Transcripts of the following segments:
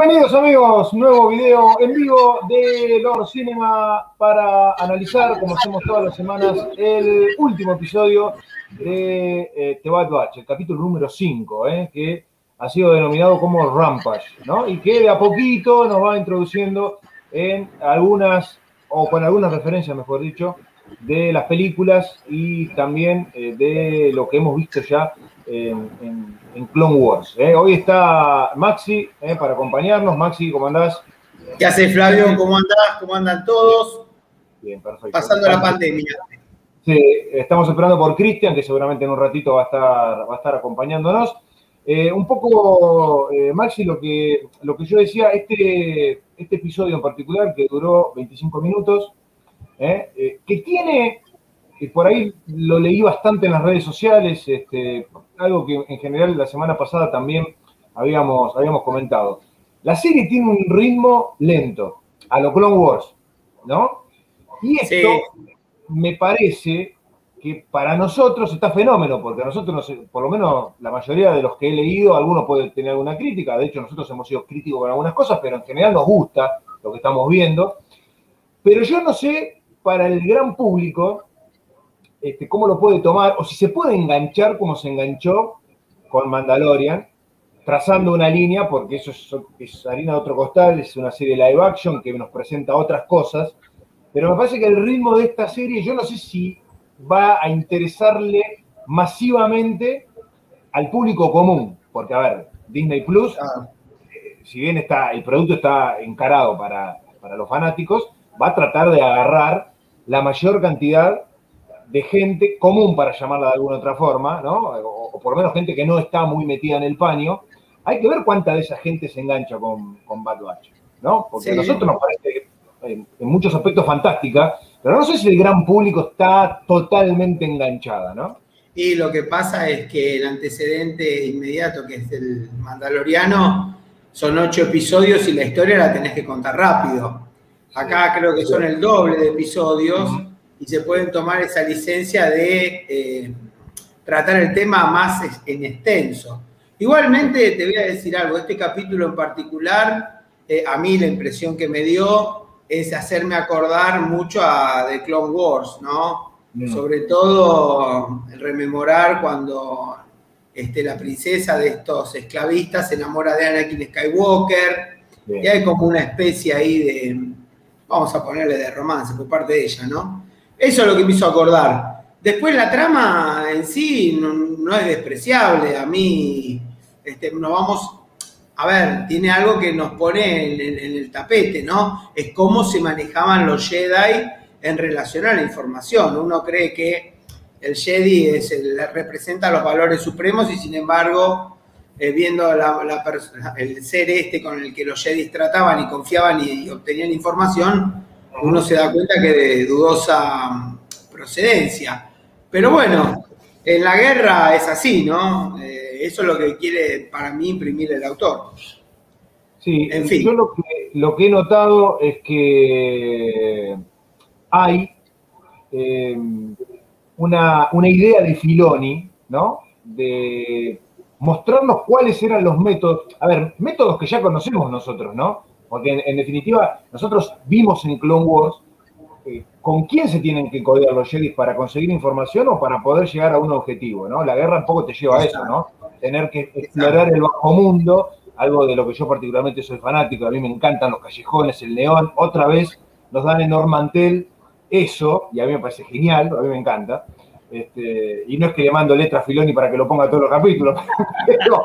Bienvenidos amigos, nuevo video en vivo de Lord Cinema para analizar, como hacemos todas las semanas, el último episodio de eh, The Bad Batch, el capítulo número 5, eh, que ha sido denominado como Rampage, ¿no? Y que de a poquito nos va introduciendo en algunas, o con algunas referencias, mejor dicho, de las películas y también eh, de lo que hemos visto ya en, Clone Wars. ¿eh? Hoy está Maxi ¿eh? para acompañarnos. Maxi, ¿cómo andás? ¿Qué haces, Flavio? ¿Cómo andás? ¿Cómo andan todos? Bien, perfecto. Pasando la pandemia. Sí, estamos esperando por Cristian, que seguramente en un ratito va a estar, va a estar acompañándonos. Eh, un poco, Maxi, lo que, lo que yo decía, este, este episodio en particular, que duró 25 minutos, que tiene y por ahí lo leí bastante en las redes sociales, este, algo que en general la semana pasada también habíamos, habíamos comentado. La serie tiene un ritmo lento, a lo Clone Wars, ¿no? Y esto me parece que para nosotros está fenómeno, porque nosotros, por lo menos la mayoría de los que he leído, algunos pueden tener alguna crítica, de hecho nosotros hemos sido críticos con algunas cosas, pero en general nos gusta lo que estamos viendo. Pero yo no sé, para el gran público, este, cómo lo puede tomar, o si se puede enganchar como se enganchó con Mandalorian, trazando una línea, porque eso es, harina de otro costal, es una serie live action que nos presenta otras cosas, pero me parece que el ritmo de esta serie, yo no sé si va a interesarle masivamente al público común, porque a ver, Disney Plus, eh, si bien está, el producto está encarado para, para los fanáticos, va a tratar de agarrar la mayor cantidad de gente común, para llamarla de alguna otra forma, ¿no? O, por lo menos gente que no está muy metida en el paño, hay que ver cuánta de esa gente se engancha con, con Bad Batch, ¿no? Porque a nosotros nos parece en, muchos aspectos fantástica, pero no sé si el gran público está totalmente enganchada, ¿no? Y lo que pasa es que el antecedente inmediato, que es el Mandaloriano, son ocho episodios y la historia la tenés que contar rápido. Acá creo que son el doble de episodios y se pueden tomar esa licencia de eh, tratar el tema más en extenso. Igualmente, te voy a decir algo, este capítulo en particular, eh, a mí la impresión que me dio es hacerme acordar mucho a The Clone Wars, ¿no? Sobre todo rememorar cuando este, la princesa de estos esclavistas se enamora de Anakin Skywalker, y hay como una especie ahí de, vamos a ponerle de romance por parte de ella, ¿no? Eso es lo que me hizo acordar. Después la trama en sí no, es despreciable. A mí este, nos vamos, a ver, tiene algo que nos pone en, el tapete, ¿no? Es cómo se manejaban los Jedi en relación a la información. Uno cree que el Jedi es representa los valores supremos y sin embargo, eh, viendo el ser este con el que los Jedi trataban y confiaban y obtenían información, uno se da cuenta que de dudosa procedencia. Pero bueno, en la guerra es así, ¿no? Eh, eso es lo que quiere para mí imprimir el autor. Sí, en fin. yo lo que, lo que he notado es que hay eh, una, una idea de Filoni, ¿no? De mostrarnos cuáles eran los métodos, a ver, métodos que ya conocemos nosotros, ¿no? Porque en, definitiva, nosotros vimos en Clone Wars eh, con quién se tienen que codear los Jedi para conseguir información o para poder llegar a un objetivo, ¿no? La guerra un poco te lleva a eso, ¿no? Tener que explorar el bajo mundo, algo de lo que yo particularmente soy fanático, a mí me encantan los callejones, el neón, otra vez nos dan en Normantel eso, y a mí me parece genial, a mí me encanta. Este, y no es que le mando letra a Filoni para que lo ponga todos los capítulos, pero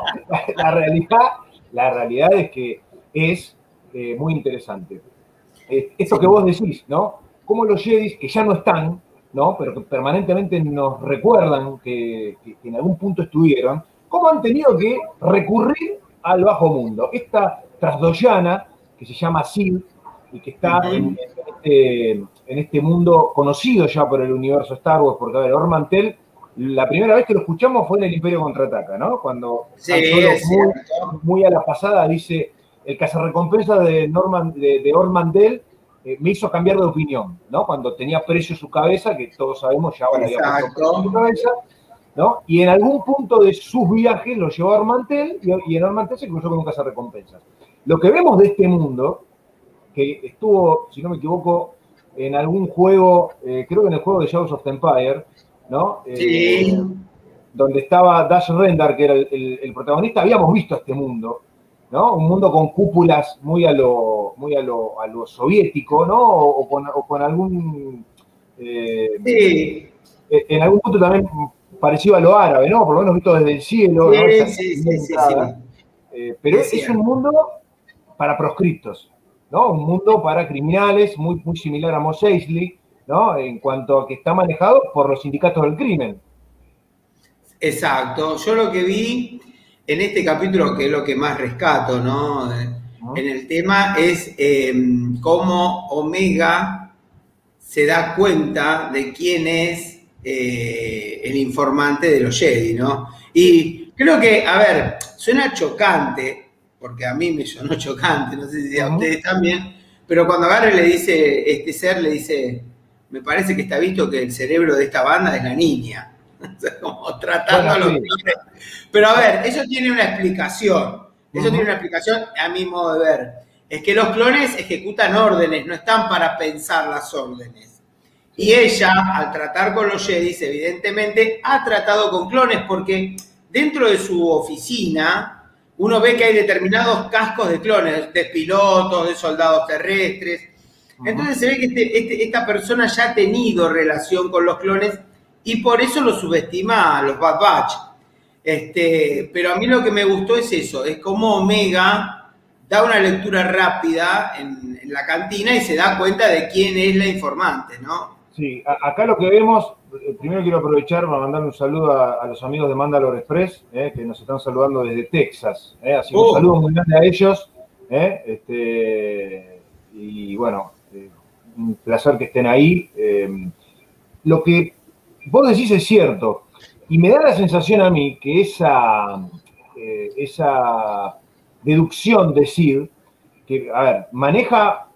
la realidad, la realidad es que es eh, muy interesante. Eh, esto que vos decís, ¿no? Cómo los Jedi, que ya no están, ¿no? Pero que permanentemente nos recuerdan que, en algún punto estuvieron, cómo han tenido que recurrir al bajo mundo. Esta trasdoyana, que se llama Sid, y que está este, en, este, mundo conocido ya por el universo Star Wars, porque a ver, Ormantel, la primera vez que lo escuchamos fue en el Imperio Contraataca, ¿no? Cuando sí, muy, muy, a la pasada dice, el cazarrecompensa de, Norman, de, de Ormandel eh, me hizo cambiar de opinión, ¿no? Cuando tenía precio su cabeza, que todos sabemos ya ahora había puesto su cabeza, ¿no? Y en algún punto de sus viajes lo llevó a Ormantel y, en Ormantel se cruzó con un cazarrecompensas. Lo que vemos de este mundo, que estuvo, si no me equivoco, en algún juego, eh, creo que en el juego de Shadows of the Empire, ¿no? Sí. Eh, donde estaba Dash Rendar, que era el, protagonista, habíamos visto este mundo, ¿no? Un mundo con cúpulas muy a lo, muy a lo, soviético, ¿no? O, con, algún... Eh, sí. En algún punto también parecido a lo árabe, ¿no? Por lo menos visto desde el cielo. Sí, sí, sí, sí, pero es, un mundo para proscriptos, ¿no? Un mundo para criminales, muy, muy similar a Mos Eisley, ¿no? En cuanto a que está manejado por los sindicatos del crimen. Exacto. Yo lo que vi en este capítulo, que es lo que más rescato, ¿no? En el tema es em, cómo Omega se da cuenta de quién es eh, el informante de los Jedi, ¿no? Y creo que, a ver, suena chocante, porque a mí me sonó chocante, no sé si a ustedes también, pero cuando agarre le dice, este ser le dice, me parece que está visto que el cerebro de esta banda es la niña. como tratando a los Pero a ver, eso tiene una explicación. Eso tiene una explicación a mi modo de ver. Es que los clones ejecutan órdenes, no están para pensar las órdenes. Y ella, al tratar con los Jedi, evidentemente ha tratado con clones, porque dentro de su oficina uno ve que hay determinados cascos de clones, de pilotos, de soldados terrestres. Entonces se ve que este, este, esta persona ya ha tenido relación con los clones y por eso lo subestima a los Bad Batch. Este, pero a mí lo que me gustó es eso, es como Omega da una lectura rápida en, la cantina y se da cuenta de quién es la informante, ¿no? Sí, acá lo que vemos, eh, primero quiero aprovechar para mandar un saludo a, los amigos de Mandalore Express, eh, que nos están saludando desde Texas. Eh, así que un uh. saludo muy grande a ellos. Este, y bueno, un placer que estén ahí. lo que vos decís es cierto, y me da la sensación a mí que esa, eh, esa deducción de Sid, que, a ver, maneja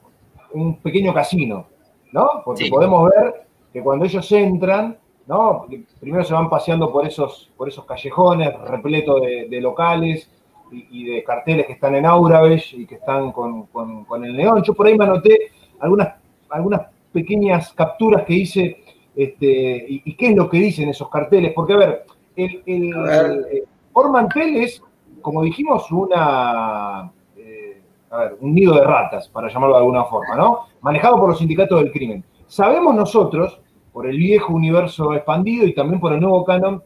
un pequeño casino, ¿no? Porque podemos ver que cuando ellos entran, ¿no? Primero se van paseando por esos, por esos callejones repletos de, locales y, de carteles que están en Aurabesh y que están con, con, el neón. Yo por ahí me anoté algunas, algunas pequeñas capturas que hice este, y, qué es lo que dicen esos carteles? Porque, a ver, el, es, como dijimos, una, eh, un nido de ratas, para llamarlo de alguna forma, ¿no? Manejado por los sindicatos del crimen. Sabemos nosotros, por el viejo universo expandido y también por el nuevo canon,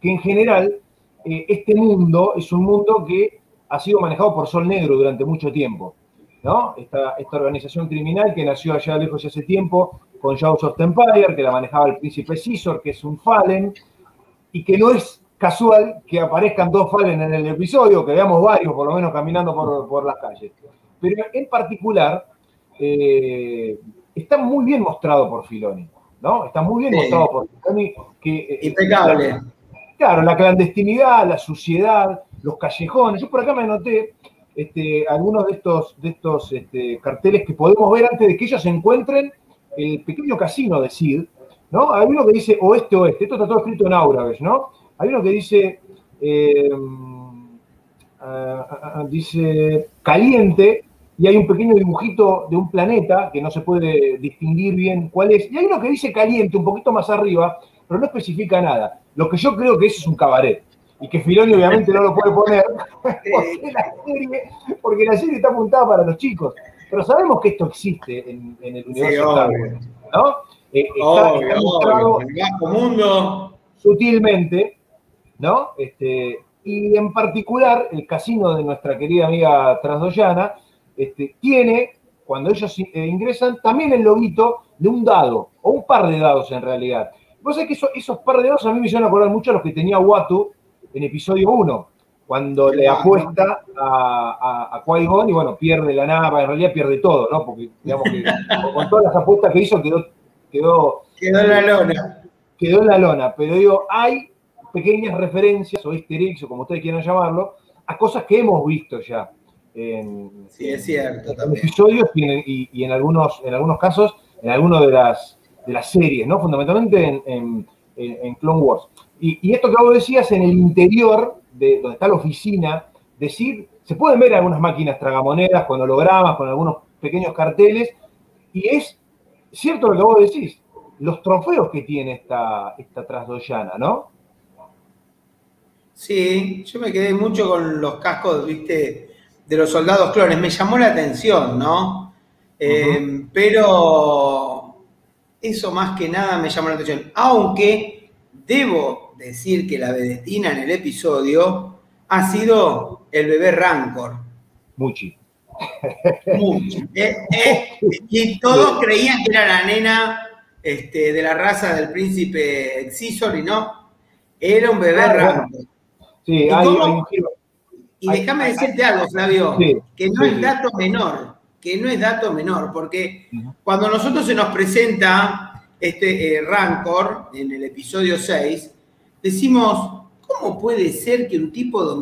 que en general eh, este mundo es un mundo que ha sido manejado por Sol Negro durante mucho tiempo. ¿no? Esta, esta organización criminal que nació allá lejos hace tiempo con Jaws of Empire, que la manejaba el príncipe Caesar, que es un Fallen, y que no es casual que aparezcan dos Fallen en el episodio, que veamos varios por lo menos caminando por, las calles. Pero en particular, eh, está muy bien mostrado por Filoni, ¿no? Está muy bien mostrado por Filoni. Que, eh, Impecable. claro, la clandestinidad, la suciedad, los callejones. Yo por acá me anoté este, algunos de estos, de estos este, carteles que podemos ver antes de que ellos se encuentren el pequeño casino de Sid, ¿no? Hay uno que dice oeste-oeste, esto está todo escrito en Auraves, ¿no? Hay uno que dice, eh, ah, ah, ah, dice caliente, y hay un pequeño dibujito de un planeta que no se puede distinguir bien cuál es. Y hay uno que dice caliente, un poquito más arriba, pero no especifica nada. Lo que yo creo que eso es un cabaret. Y que Filoni obviamente no lo puede poner porque la serie, porque la serie está apuntada para los chicos. Pero sabemos que esto existe en, el universo ¿no? Eh, está, mundo. sutilmente, ¿no? Este, y en particular, el casino de nuestra querida amiga Trasdoyana este, tiene, cuando ellos eh, ingresan, también el loguito de un dado, o un par de dados en realidad. Vos sabés que esos par de dados a mí me hicieron acordar mucho a los que tenía Watu en episodio 1 cuando le apuesta a, a, y bueno, pierde la nave, en realidad pierde todo, ¿no? Porque digamos que con todas las apuestas que hizo quedó... Quedó, quedó en la lona. Quedó en la lona, pero digo, hay pequeñas referencias o easter eggs o como ustedes quieran llamarlo, a cosas que hemos visto ya en, sí, es cierto, en episodios y, en, algunos, en algunos casos en algunas de las, de las series, ¿no? Fundamentalmente en, en Clone Wars. Y, y, esto que vos decías en el interior de donde está la oficina, decir, se pueden ver algunas máquinas tragamonedas con hologramas, con algunos pequeños carteles, y es cierto lo que vos decís, los trofeos que tiene esta, esta trasdoyana, ¿no? Sí, yo me quedé mucho con los cascos, viste, de los soldados clones. Me llamó la atención, ¿no? Eh, pero eso más que nada me llamó la atención. Aunque debo decir que la vedetina en el episodio ha sido el bebé Rancor. Muchi. Mucho. Eh, eh, y todos creían que era la nena este, de la raza del príncipe Exisor y no, era un bebé ah, Rancor. Sí, ¿Y, hay, y déjame decirte algo, Flavio, que no es dato menor, que no es dato menor, porque cuando nosotros se nos presenta este eh, Rancor en el episodio 6, decimos, ¿cómo puede ser que un tipo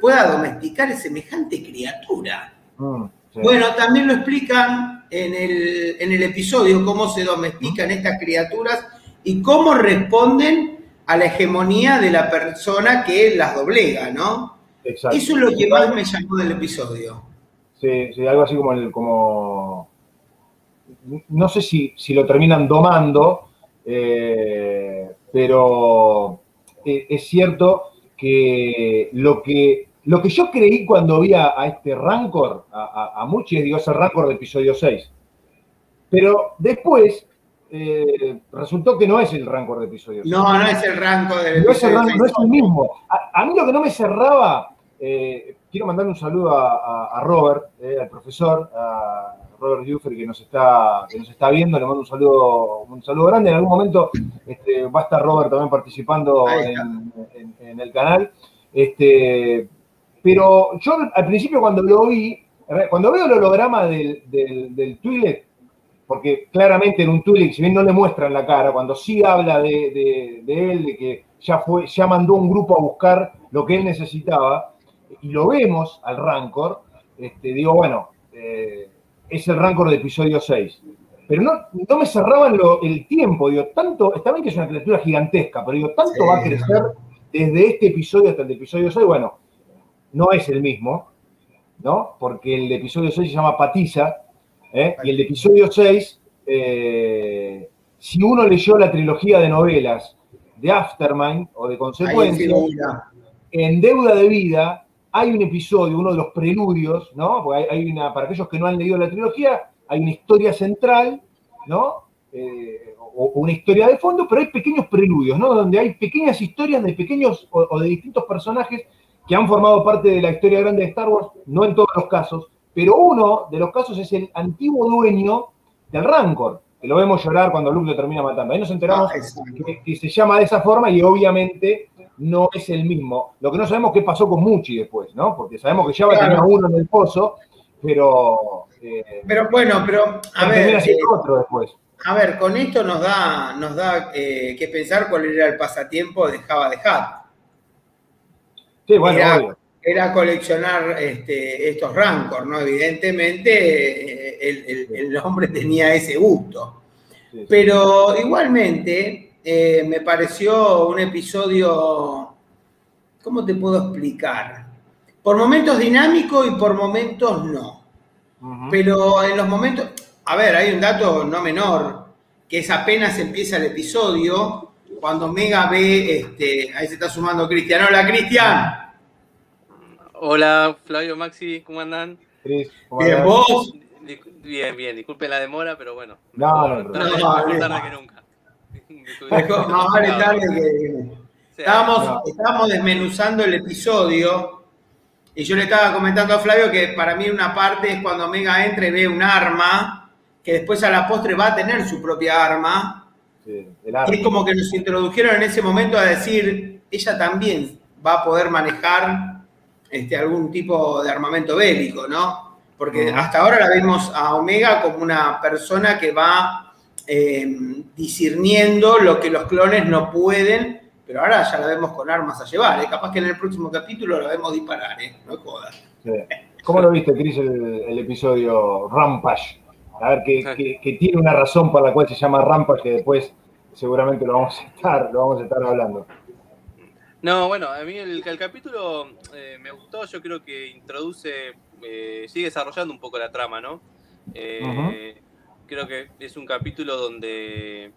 pueda domesticar semejante criatura? Mm, bueno, también lo explican en el, en el episodio, cómo se domestican estas criaturas y cómo responden a la hegemonía de la persona que las doblega, ¿no? Exacto. Eso es lo que más me llamó del episodio. Sí, sí algo así como el, como no sé si, si lo terminan domando, eh, pero eh, es cierto que lo que lo que yo creí cuando vi a, este Rancor, a, a, Muchi, digo, ese Rancor de episodio 6. Pero después eh, resultó que no es el Rancor de episodio No, no es el Rancor del episodio no es el, no es el mismo. A, mí lo que no me cerraba, eh, quiero mandar un saludo a, Robert, eh, al profesor, a Robert Duffer, que nos está, que nos está viendo, le mando un saludo, un saludo grande. En algún momento este, va a estar Robert también participando en, el canal. Este, pero yo al principio cuando lo vi, cuando veo el holograma del, del, del porque claramente en un Twi'lek, si bien no le muestran la cara, cuando sí habla de, él, de que ya, fue, ya mandó un grupo a buscar lo que él necesitaba, y lo vemos al Rancor, este, digo, bueno, eh, es el Rancor de episodio 6. Pero no, no me cerraban el tiempo, digo, tanto, está bien que es una criatura gigantesca, pero digo, tanto va a crecer desde este episodio hasta el episodio 6, bueno, no es el mismo, ¿no? Porque el episodio 6 se llama Patiza, ¿eh? y el episodio 6, eh, si uno leyó la trilogía de novelas de Aftermind o de Consecuencia, en Deuda de Vida hay un episodio, uno de los preludios, ¿no? Porque hay, una, para aquellos que no han leído la trilogía, hay una historia central, ¿no? Eh, o, una historia de fondo, pero hay pequeños preludios, ¿no? Donde hay pequeñas historias de pequeños o de distintos personajes que han formado parte de la historia grande de Star Wars, no en todos los casos, pero uno de los casos es el antiguo dueño del Rancor, que lo vemos llorar cuando Luke lo termina matando. Ahí nos enteramos ah, que, se llama de esa forma y obviamente no es el mismo. Lo que no sabemos qué pasó con Muchi después, ¿no? Porque sabemos que ya va a tener uno en el pozo, pero... Eh, pero bueno, pero a ver... Eh, otro después. A ver, con esto nos da, nos da eh, que pensar cuál era el pasatiempo de Java de Hat. Sí, bueno, era, era coleccionar este, estos rancors, ¿no? Evidentemente eh, el, hombre tenía ese gusto. Pero igualmente eh, me pareció un episodio, ¿cómo te puedo explicar? Por momentos dinámico y por momentos no. Pero en los momentos, a ver, hay un dato no menor, que es apenas empieza el episodio, cuando Mega ve, este, ahí se está sumando Cristian. Hola, Cristian. Hola, Flavio, Maxi, ¿cómo andan? bien, ¿vos? Bien, bien, disculpen la demora, pero bueno. No, no, no. Más tarde que Más vale tarde que. Estábamos, estábamos desmenuzando el episodio y yo le estaba comentando a Flavio que para mí una parte es cuando Mega entra y ve un arma, que después a la postre va a tener su propia arma. Sí, el arma. Y es como que nos introdujeron en ese momento a decir, ella también va a poder manejar este, algún tipo de armamento bélico, ¿no? Porque hasta ahora la vemos a Omega como una persona que va eh, discerniendo lo que los clones no pueden, pero ahora ya la vemos con armas a llevar. ¿eh? Capaz que en el próximo capítulo la vemos disparar, ¿eh? No jodas. ¿Cómo lo viste, Cris, el, episodio Rampage? A ver, que, que, tiene una razón por la cual se llama Rampage, que después seguramente lo vamos a estar, lo vamos a estar hablando. No, bueno, a mí el, capítulo eh, me gustó, yo creo que introduce, eh, sigue desarrollando un poco la trama, ¿no? Eh, creo que es un capítulo donde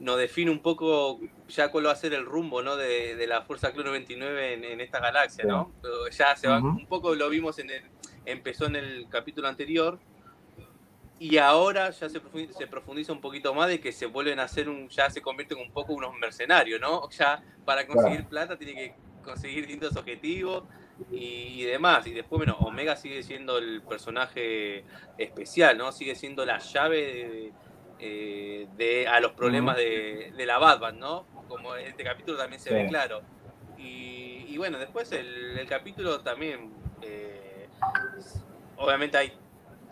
nos define un poco ya cuál va a ser el rumbo, ¿no? De, la Fuerza Clone 29 en, esta galaxia, ¿no? Ya se va, un poco lo vimos en el, empezó en el capítulo anterior, y ahora ya se profundiza, un poquito más de que se vuelven a hacer un, ya se convierten un poco unos mercenarios, ¿no? Ya para conseguir plata tiene que conseguir distintos objetivos y, demás. Y después, bueno, Omega sigue siendo el personaje especial, ¿no? Sigue siendo la llave de, eh, a los problemas de, la Batman, ¿no? Como en este capítulo también se ve claro. Y, bueno, después el, capítulo también, eh, obviamente hay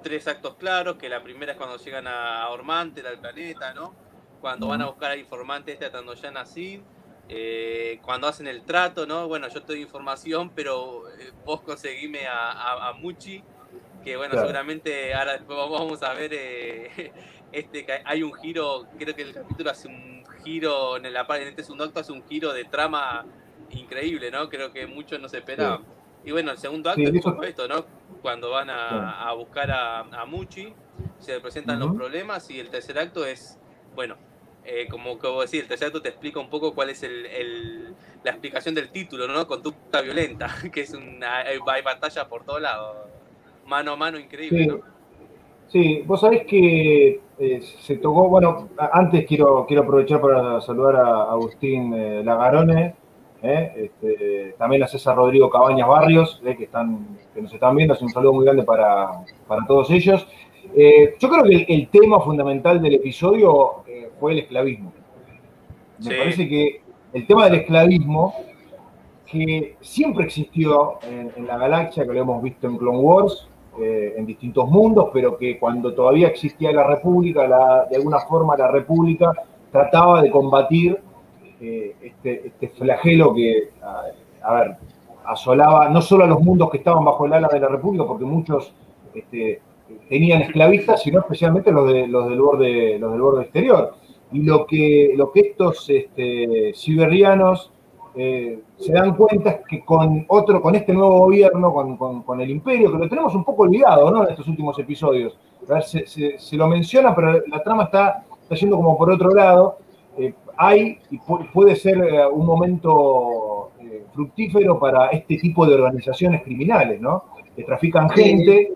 tres actos claros, que la primera es cuando llegan a Ormante, al planeta, ¿no? Cuando van a buscar a informantes tratando ya así, eh, cuando hacen el trato, ¿no? Bueno, yo te doy información, pero eh, vos conseguime a, Muchi, que bueno, seguramente ahora después vamos a ver, eh, este, que hay un giro, creo que el capítulo hace un giro, en, el, en este segundo acto hace un giro de trama increíble, ¿no? Creo que muchos no se esperaban. Y bueno, el segundo acto es esto, ¿no? Cuando van a, buscar a, Muchi, se presentan los problemas y el tercer acto es, bueno, eh, como, como decir, el tercer acto te explica un poco cuál es el, la explicación del título, ¿no? Conducta violenta, que es una, hay, batalla por todos lados, mano a mano increíble, ¿no? Sí, vos sabés que eh, se tocó, bueno, antes quiero, quiero aprovechar para saludar a Agustín eh, Lagarone, ¿eh? Este, también a César Rodrigo Cabañas Barrios, que, están, que nos están viendo, un saludo muy grande para, todos ellos. Yo creo que el, tema fundamental del episodio fue el esclavismo. Me parece que el tema del esclavismo, que siempre existió en, la galaxia, que lo hemos visto en Clone Wars, en distintos mundos, pero que cuando todavía existía la República, de alguna forma la República trataba de combatir este, este, flagelo que, a, ver, asolaba no solo a los mundos que estaban bajo el ala de la República, porque muchos este, tenían esclavistas, sino especialmente los, de, los, del, borde, los del borde exterior. Y lo que, lo que estos este, siberianos eh, se dan cuenta es que con otro, con este nuevo gobierno, con, el imperio, que lo tenemos un poco olvidado ¿no? en estos últimos episodios. se, lo menciona, pero la trama está, está yendo como por otro lado. Eh, hay y puede ser eh, un momento fructífero para este tipo de organizaciones criminales, ¿no? Que trafican gente,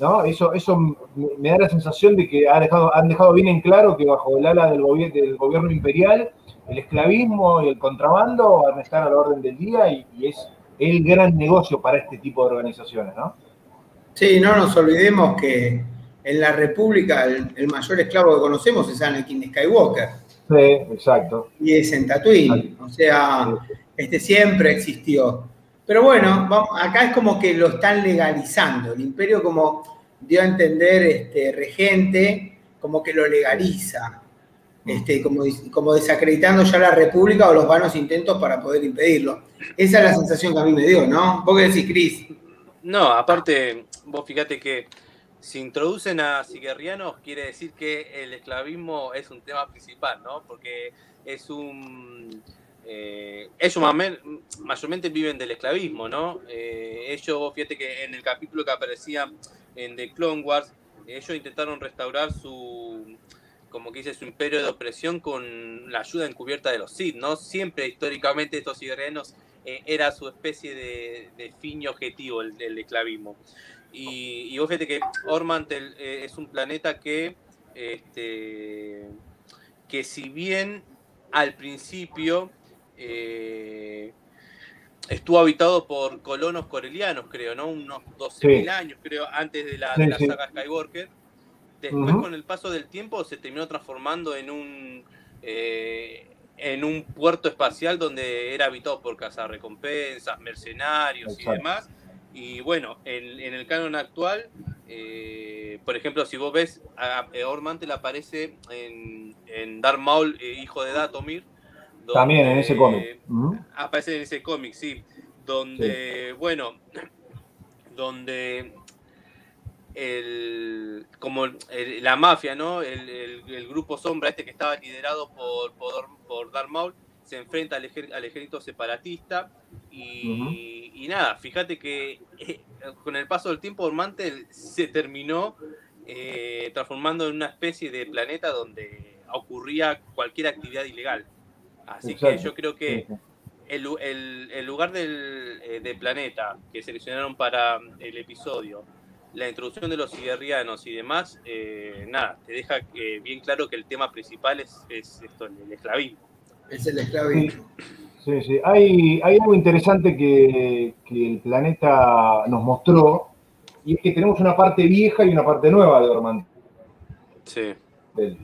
¿no? Eso, eso me da la sensación de que ha dejado, han dejado bien en claro que bajo el ala del, del gobierno imperial el esclavismo y el contrabando van a estar a la orden del día y, es el gran negocio para este tipo de organizaciones, ¿no? Sí, no nos olvidemos que en la República el, el mayor esclavo que conocemos es Anakin Skywalker. Sí, exacto. Y es en Tatooine. O sea, este siempre existió. Pero bueno, acá es como que lo están legalizando. El imperio como dio a entender este regente, como que lo legaliza. Este, como, como desacreditando ya la República o los vanos intentos para poder impedirlo. Esa es la sensación que a mí me dio, ¿no? ¿Vos qué decís, Cris? No, aparte, vos fíjate que si introducen a siguerrianos, quiere decir que el esclavismo es un tema principal, ¿no? Porque es un... Eh, ellos mayormente viven del esclavismo, ¿no? Eh, ellos, fíjate que en el capítulo que aparecía en The Clone Wars, ellos intentaron restaurar su, como que su imperio de opresión con la ayuda encubierta de los Sith, ¿no? Siempre históricamente estos siguerrianos eh, era su especie de, fin y objetivo, el, esclavismo. Y, vos fíjate que Ormant eh, es un planeta que, este, que si bien al principio eh, estuvo habitado por colonos corelianos, creo, ¿no? Unos 12.000 años, creo, antes de la, saga Skywalker. Después, con el paso del tiempo, se terminó transformando en un, eh, en un puerto espacial donde era habitado por cazarrecompensas, mercenarios y demás. Y bueno, en, el canon actual, eh, por ejemplo, si vos ves, a, Ormantel aparece en, en Darth Maul, eh, hijo de Datomir. También en ese cómic. Aparece en ese cómic, sí. Donde, bueno, donde el, como la mafia, ¿no? El, grupo sombra este que estaba liderado por, por, por Darth Maul, se enfrenta al, ejército separatista y, nada, fíjate que eh, con el paso del tiempo Ormantel se terminó eh, transformando en una especie de planeta donde ocurría cualquier actividad ilegal. Así que yo creo que el, lugar del, eh, planeta que seleccionaron para el episodio, la introducción de los siberianos y demás, eh, nada, te deja eh, bien claro que el tema principal es, esto, el esclavismo. Es el esclavismo. Sí, sí. Hay, hay algo interesante que, que, el planeta nos mostró, y es que tenemos una parte vieja y una parte nueva de Ormand. Sí.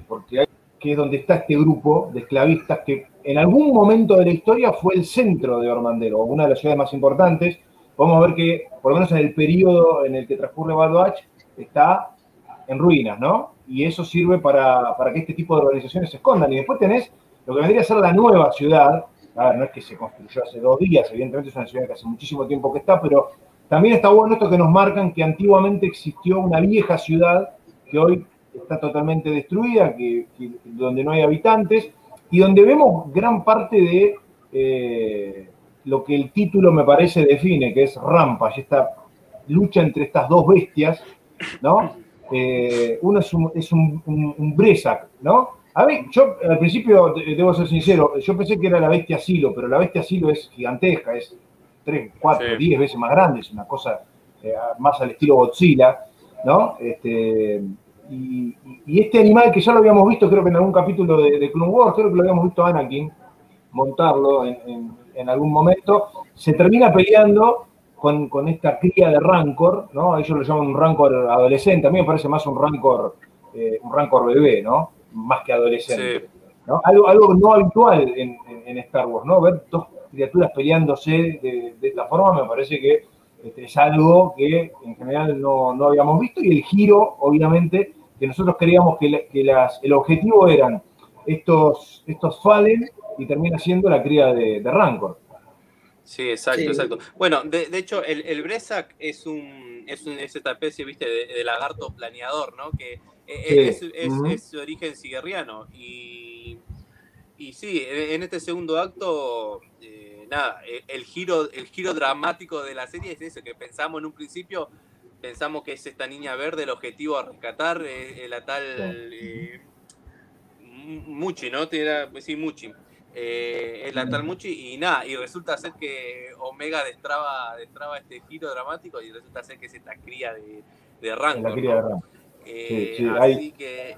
Porque hay que es donde está este grupo de esclavistas que en algún momento de la historia fue el centro de Ormandero, una de las ciudades más importantes. A ver que, por lo menos en el periodo en el que transcurre Bad está en ruinas, ¿no? Y eso sirve para, que este tipo de organizaciones se escondan. Y después tenés lo que vendría a ser la nueva ciudad. A no es que se construyó hace dos días, evidentemente es una ciudad que hace muchísimo tiempo que está, pero también está bueno esto que nos marcan que antiguamente existió una vieja ciudad que hoy está totalmente destruida, que, donde no hay habitantes, y donde vemos gran parte de eh, lo que el título me parece define, que es Rampa, y esta lucha entre estas dos bestias, ¿no? Eh, uno es un, es un, Bresak, ¿no? A ver, yo al principio, debo ser sincero, yo pensé que era la bestia Silo, pero la bestia Silo es gigantesca, es 3, 4, 10 veces más grande, es una cosa eh, más al estilo Godzilla, ¿no? Este, y, este animal que ya lo habíamos visto, creo que en algún capítulo de, Clone Wars, creo que lo habíamos visto a Anakin montarlo en, algún momento, se termina peleando con, esta cría de Rancor, ¿no? Ellos lo llaman un Rancor adolescente, a mí me parece más un Rancor, eh, un Rancor bebé, ¿no? Más que adolescente. ¿no? Algo, algo no habitual en, Star Wars, ¿no? Ver dos criaturas peleándose de, de esta forma me parece que este, es algo que en general no, habíamos visto y el giro, obviamente, que nosotros creíamos que, el objetivo eran estos, estos Fallen y termina siendo la cría de, Rancor. Sí, exacto, exacto. Bueno, de, hecho, el, el Bresak es un, es, esta especie, viste, de, lagarto planeador, ¿no? Que es, es, origen siguerriano. Y, y sí, en este segundo acto eh, nada, e, el, giro, el giro dramático de la serie es eso, que pensamos en un principio, pensamos que es esta niña verde el objetivo a rescatar, eh, la tal eh, Muchi, ¿no? Era, sí, Muchi. Eh, es la tal Muchi y nada, y resulta ser que Omega destraba, destraba este giro dramático y resulta ser que es esta cría de, de Rancor. así que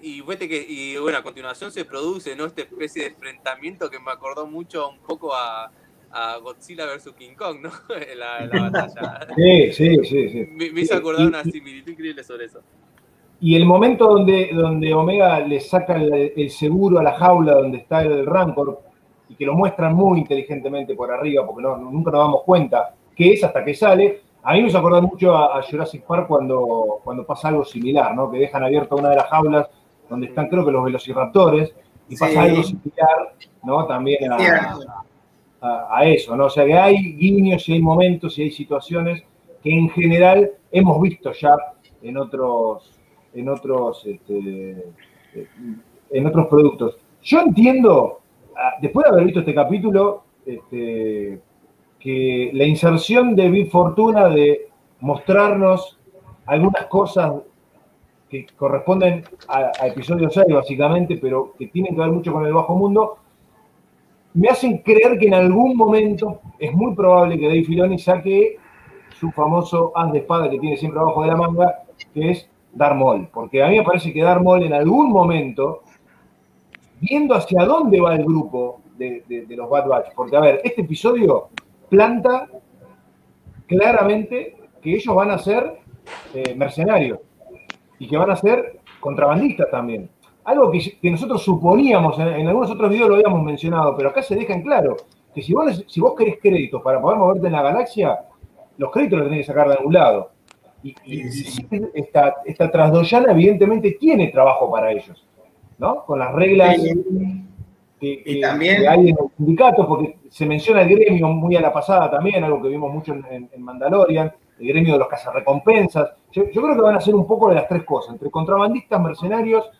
y que, y bueno, a continuación se produce ¿no? esta especie de enfrentamiento que me acordó mucho un poco a, Godzilla vs. King Kong, ¿no? la, la batalla. Sí, sí, sí. sí. Me, hizo acordar una similitud increíble sobre eso. Y el momento donde, donde Omega le saca el, seguro a la jaula donde está el Rancor y que lo muestran muy inteligentemente por arriba, porque no, nunca nos damos cuenta qué es hasta que sale, a mí me hizo acordar mucho a, Jurassic Park cuando, cuando pasa algo similar, ¿no? Que dejan abierta una de las jaulas donde están creo que los velociraptores, y pasa algo similar, ¿no? También a, eso, ¿no? O sea que hay guiños y hay momentos y hay situaciones que en general hemos visto ya en otros, en otros, este, en otros productos. Yo entiendo, ah, después de haber visto este capítulo, este, que la inserción de Big Fortuna de mostrarnos algunas cosas que corresponden a, episodio 6 básicamente, pero que tienen que ver mucho con el bajo mundo, me hacen creer que en algún momento es muy probable que Dave Filoni saque su famoso as de espada que tiene siempre abajo de la manga, que es Darmol. Porque a mí me parece que Darmol en algún momento, viendo hacia dónde va el grupo de, los Bad Batch, porque a ver, este episodio planta claramente que ellos van a ser eh, mercenarios y que van a ser contrabandistas también. Algo que, nosotros suponíamos, en, algunos otros videos lo habíamos mencionado, pero acá se deja en claro que si vos, si vos querés créditos para poder moverte en la galaxia, los créditos los tenés que sacar de algún lado. Y, esta, esta trasdoyana evidentemente tiene trabajo para ellos, ¿no? Con las reglas que, hay en el sindicato, porque se menciona el gremio muy a la pasada también, algo que vimos mucho en, en Mandalorian, el gremio de los cazarrecompensas. Yo, yo creo que van a ser un poco de las tres cosas, entre contrabandistas, mercenarios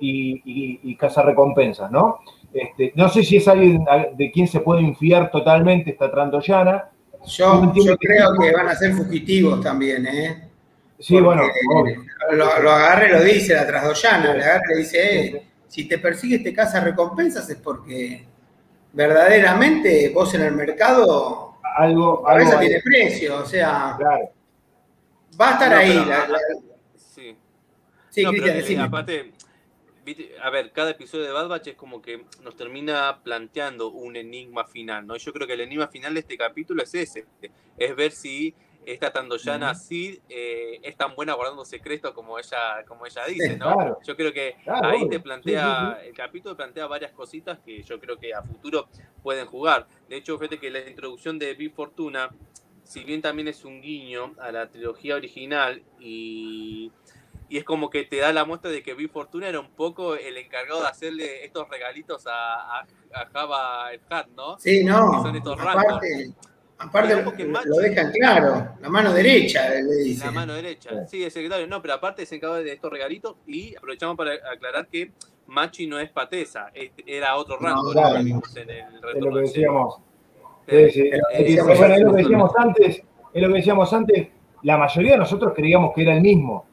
y, y, cazarrecompensas, ¿no? Este, no sé si es alguien de quien se puede infiar totalmente esta Trandoyana. Yo, yo creo que van a ser fugitivos también, ¿eh? Sí, bueno. Lo, lo, agarra y lo dice la Trasdoyana, le agarra y dice, eh, si te persigue este casa recompensas es porque verdaderamente vos en el mercado algo, a veces tiene precio, o sea, claro. va a estar ahí. sí, sí Cristian, aparte, a ver, cada episodio de Bad Batch es como que nos termina planteando un enigma final, ¿no? Yo creo que el enigma final de este capítulo es ese, es ver si esta Tandoyana eh, es tan buena guardando secretos como ella, como ella dice, ¿no? Yo creo que ahí te plantea, el capítulo plantea varias cositas que yo creo que a futuro pueden jugar. De hecho, fíjate que la introducción de Big Fortuna, si bien también es un guiño a la trilogía original y y es como que te da la muestra de que Big Fortuna era un poco el encargado de hacerle estos regalitos a, a, Java el Hat, ¿no? Sí, no. son estos aparte, aparte lo dejan claro, la mano derecha le dice. La mano derecha, sí, el secretario. No, pero aparte se encargó de estos regalitos y aprovechamos para aclarar que Machi no es patesa, era otro rango no, que vimos en el Es lo que decíamos. Sí, sí. es lo que decíamos antes, es lo que decíamos antes, la mayoría de nosotros creíamos que era el mismo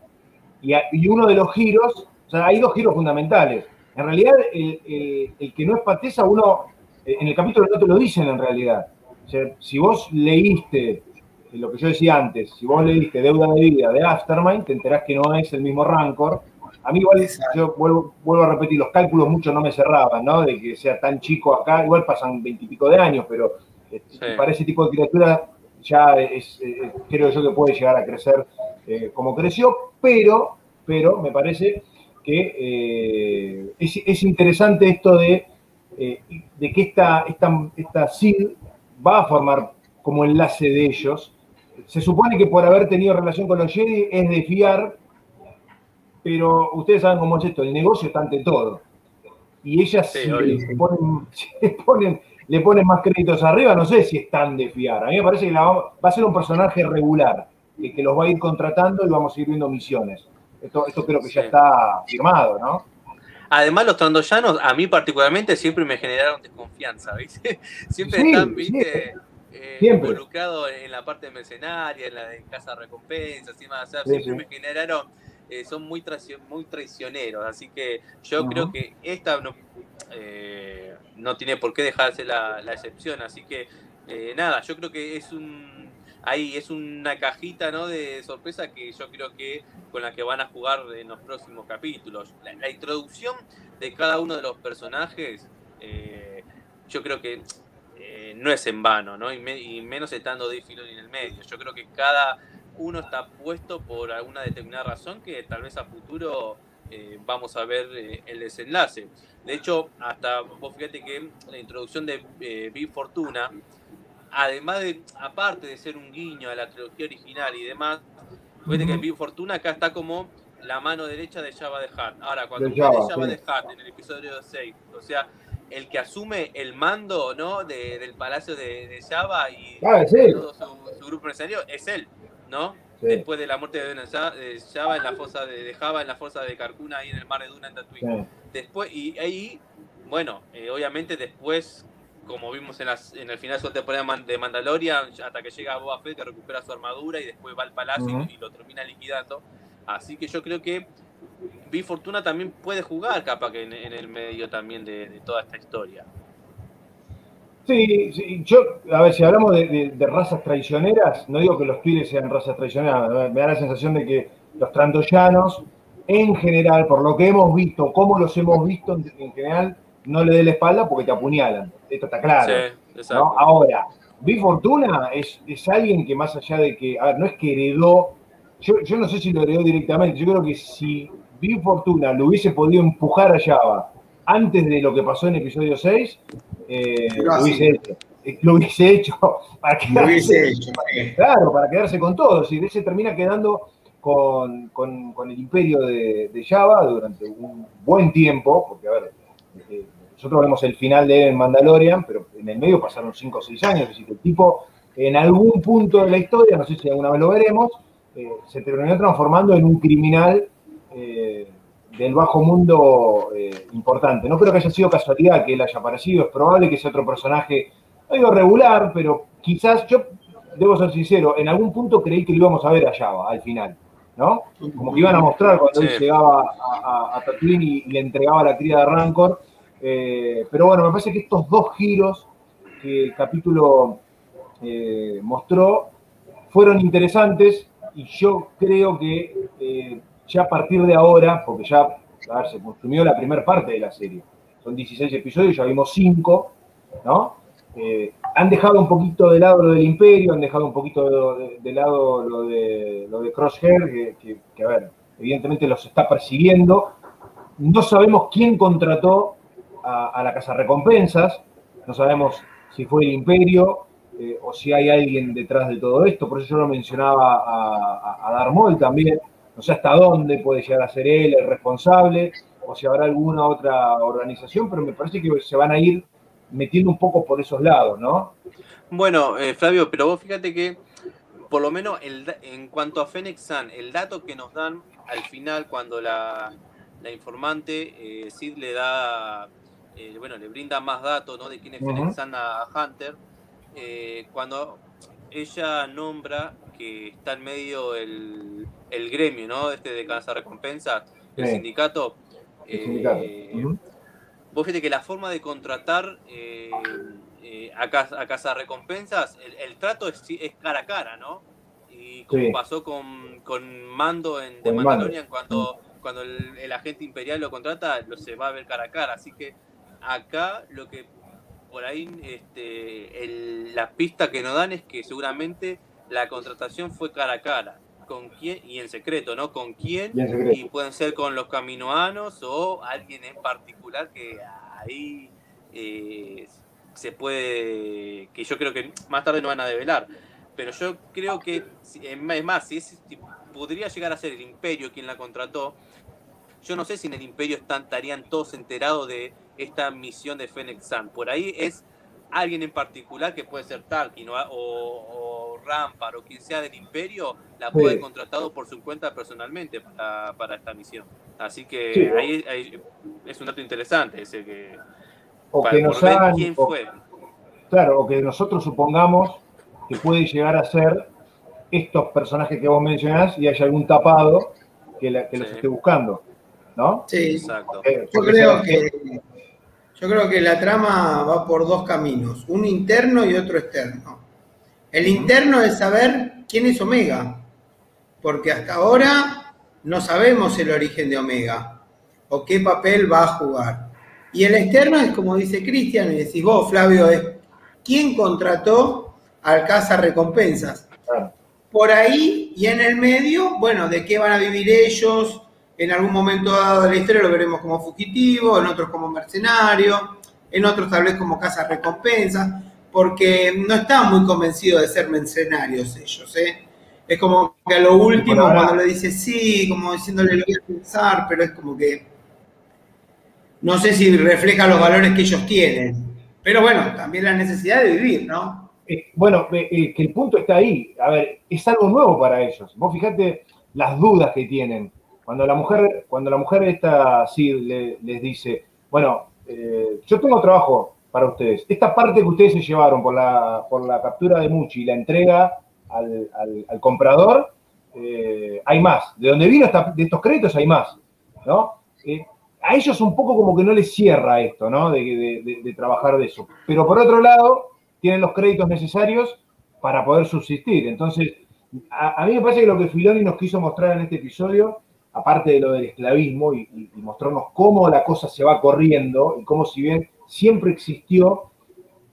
y, uno de los giros, o sea, hay dos giros fundamentales. En realidad, el, que no es patesa, uno, eh, en el capítulo no te lo dicen en realidad. O sea, si vos leíste eh, lo que yo decía antes, si vos leíste Deuda de Vida de Aftermind, te enterás que no es el mismo Rancor. A mí igual, yo vuelvo, vuelvo, a repetir, los cálculos mucho no me cerraban, ¿no? De que sea tan chico acá, igual pasan veintipico de años, pero eh, para ese tipo de criatura ya es, creo yo que puede llegar a crecer eh, como creció, pero, pero me parece que eh, es, interesante esto de, eh, de que esta, esta, esta SID va a formar como enlace de ellos. Se supone que por haber tenido relación con los Jedi es de fiar, pero ustedes saben cómo es esto, el negocio está ante todo. Y ellas le, ponen, le, ponen, más créditos arriba, no sé si están de fiar. A mí me parece que va a ser un personaje regular que, los va a ir contratando y vamos a ir viendo misiones. Esto, esto creo que ya está firmado, ¿no? Además, los trandoyanos, a mí particularmente, siempre me generaron desconfianza, ¿viste? Siempre están, ¿viste? Eh, involucrados en la parte mercenaria, en la de casa recompensa, y más. O sea, siempre me generaron, eh, son muy, muy traicioneros, así que yo creo que esta no, eh, no tiene por qué dejarse la, la excepción, así que nada, yo creo que es un ahí es una cajita ¿no? de sorpresa que yo creo que con la que van a jugar en los próximos capítulos. La, introducción de cada uno de los personajes, eh, yo creo que eh, no es en vano, ¿no? Y, menos estando Dave Filoni en el medio. Yo creo que cada uno está puesto por alguna determinada razón que tal vez a futuro eh, vamos a ver el desenlace. De hecho, hasta vos fíjate que la introducción de Big Fortuna además de, aparte de ser un guiño a la trilogía original y demás, fíjate que en Fortuna acá está como la mano derecha de Java de Hutt. Ahora, cuando de Java, Java de Hutt en el episodio 6, o sea, el que asume el mando ¿no? del palacio de, Java y ah, todo su, grupo necesario es él, ¿no? Después de la muerte de Java en la fosa de, Java en la fosa de Carcuna ahí en el mar de Duna en Tatooine. Después, y ahí, bueno, eh, obviamente después como vimos en, en el final de temporada de Mandalorian, hasta que llega Boba Fett que recupera su armadura y después va al palacio y, lo termina liquidando. Así que yo creo que Vi Fortuna también puede jugar, capaz que en, el medio también de, toda esta historia. Sí, yo, a ver, si hablamos de, razas traicioneras, no digo que los pires sean razas traicioneras, me da la sensación de que los trandoyanos, en general, por lo que hemos visto, como los hemos visto en general, no le dé la espalda porque te apuñalan. Esto está claro. Ahora, Vi Fortuna es, es, alguien que más allá de que, a ver, no es que heredó, yo, yo no sé si lo heredó directamente, yo creo que si Vi Fortuna lo hubiese podido empujar a Java antes de lo que pasó en episodio 6, eh, lo hubiese hecho. Lo hubiese hecho para quedarse, claro, para quedarse con todo. Si se termina quedando con, con, el imperio de, de Java durante un buen tiempo, porque a ver, eh, nosotros vemos el final de Mandalorian, pero en el medio pasaron 5 o 6 años, es decir, el tipo en algún punto de la historia, no sé si alguna vez lo veremos, eh, se terminó transformando en un criminal eh, del bajo mundo eh, importante. No creo que haya sido casualidad que él haya aparecido, es probable que sea otro personaje, no digo regular, pero quizás, yo debo ser sincero, en algún punto creí que lo íbamos a ver allá al final, ¿no? Como que iban a mostrar cuando él llegaba a, a, Tatooine y, le entregaba la cría de Rancor. Eh, pero bueno, me parece que estos dos giros que el capítulo eh, mostró fueron interesantes y yo creo que ya a partir de ahora, porque ya se consumió la primera parte de la serie, son 16 episodios, ya vimos 5, ¿no? Eh, han dejado un poquito de lado lo del imperio, han dejado un poquito de, lado lo de, lo de Crosshair, que, a ver, evidentemente los está persiguiendo. No sabemos quién contrató a, la Casa Recompensas, no sabemos si fue el imperio eh, o si hay alguien detrás de todo esto, por eso yo lo mencionaba a, a Darmol también, no sé hasta dónde puede llegar a ser él el responsable, o si habrá alguna otra organización, pero me parece que se van a ir metiendo un poco por esos lados, ¿no? Bueno, eh, Flavio, pero vos fíjate que, por lo menos en cuanto a Fenix Sun, el dato que nos dan al final, cuando la, informante, eh, Sid le da, eh, bueno, le brinda más datos, ¿no? De quién es Fenix Sun a Hunter, cuando ella nombra que está en medio el, gremio, ¿no? Este de Casa Recompensa, el sindicato. Eh, vos fíjate que la forma de contratar eh, eh, a, casa, Recompensas, el, trato es, cara a cara, ¿no? Y como pasó con, Mando en The Mandalorian, cuando, cuando el, agente imperial lo contrata, lo se va a ver cara a cara. Así que acá lo que por ahí este, la pista que nos dan es que seguramente la contratación fue cara a cara. ¿Con quién? Y en secreto, ¿no? ¿Con quién? Y, pueden ser con los caminoanos o alguien en particular que ahí eh, se puede, que yo creo que más tarde no van a develar. Pero yo creo que, es más, si, es, podría llegar a ser el imperio quien la contrató, yo no sé si en el imperio estarían todos enterados de esta misión de Fennec Sun. Por ahí es alguien en particular que puede ser Tarkin o, o, Rampar o quien sea del Imperio, la puede haber contratado por su cuenta personalmente para, esta misión. Así que ahí, es un dato interesante ese que. O que nos hagan, quién fue. Claro, o que nosotros supongamos que puede llegar a ser estos personajes que vos mencionás y hay algún tapado que, los esté buscando. ¿No? Sí, exacto. Yo creo que yo creo que la trama va por dos caminos, un interno y otro externo. El interno es saber quién es Omega, porque hasta ahora no sabemos el origen de Omega o qué papel va a jugar. Y el externo es como dice Cristian, y decís vos, Flavio, es quién contrató al Casa Recompensas. Por ahí y en el medio, bueno, de qué van a vivir ellos, en algún momento dado de la historia lo veremos como fugitivo, en otros como mercenario, en otros tal vez como casa recompensa, porque no estaban muy convencidos de ser mercenarios ellos. ¿eh? Es como que a lo último, cuando le dice sí, como diciéndole lo voy a pensar, pero es como que no sé si refleja los valores que ellos tienen. Pero bueno, también la necesidad de vivir, ¿no? Eh, bueno, eh, que el punto está ahí. A ver, es algo nuevo para ellos. Vos fijate las dudas que tienen cuando la mujer, cuando la mujer esta sí les dice, bueno, eh, yo tengo trabajo para ustedes. Esta parte que ustedes se llevaron por la, por la captura de Muchi y la entrega al, comprador, eh, hay más. De donde vino de estos créditos hay más, ¿no? Eh, a ellos un poco como que no les cierra esto, ¿no? De, trabajar de eso. Pero por otro lado, tienen los créditos necesarios para poder subsistir. Entonces, a mí me parece que lo que Filoni nos quiso mostrar en este episodio aparte de lo del esclavismo y, mostrarnos cómo la cosa se va corriendo y cómo si bien siempre existió,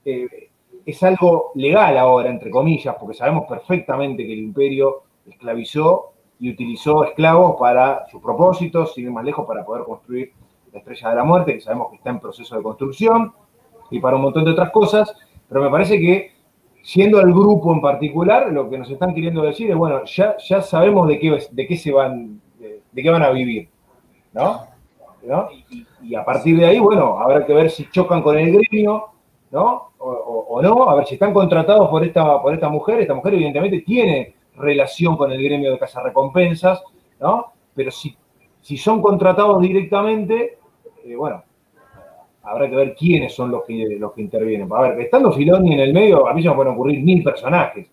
eh, es algo legal ahora, entre comillas, porque sabemos perfectamente que el imperio esclavizó y utilizó esclavos para sus propósitos, sin ir más lejos, para poder construir la Estrella de la Muerte, que sabemos que está en proceso de construcción, y para un montón de otras cosas, pero me parece que siendo el grupo en particular, lo que nos están queriendo decir es, bueno, ya, ya sabemos de qué, de qué se van de qué van a vivir, ¿no? Y, a partir de ahí, bueno, habrá que ver si chocan con el gremio, ¿no? O, no, a ver si están contratados por esta, por esta mujer. Esta mujer evidentemente tiene relación con el gremio de recompensas, ¿no? Pero si, Si son contratados directamente, eh, bueno, habrá que ver quiénes son los que, los que intervienen. A ver, estando Filoni en el medio, a mí se me pueden ocurrir mil personajes.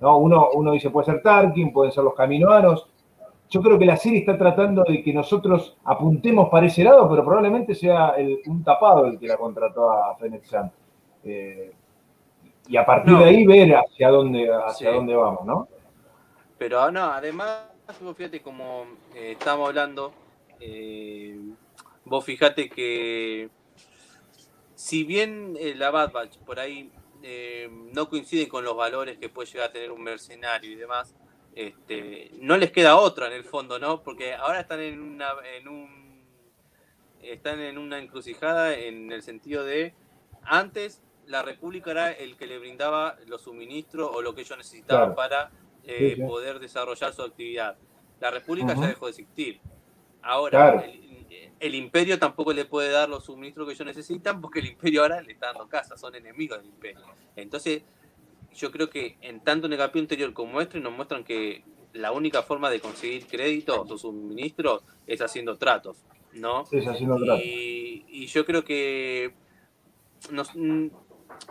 ¿no? Uno, uno dice, puede ser Tarkin, pueden ser los caminoanos. Yo creo que la serie está tratando de que nosotros apuntemos para ese lado, pero probablemente sea un tapado el que la contrató a Fennec eh, y a partir de ahí ver hacia dónde, hacia dónde vamos, ¿no? Pero no, además, fíjate como eh, estamos hablando, eh, vos fíjate que si bien la Bad Batch por ahí no coincide con los valores que puede llegar a tener un mercenario y demás, este, no les queda otra en el fondo, ¿no? Porque ahora están en una, en un, están en una encrucijada en el sentido de antes la República era el que le brindaba los suministros o lo que ellos necesitaban para eh, poder desarrollar su actividad. La República ya dejó de existir. Ahora, el, Imperio tampoco le puede dar los suministros que ellos necesitan porque el Imperio ahora le está dando casa, son enemigos del Imperio. Entonces, yo creo que en tanto en el capítulo anterior como este nos muestran que la única forma de conseguir créditos o suministros es haciendo tratos, ¿no? Es haciendo tratos. Y, yo creo que mm,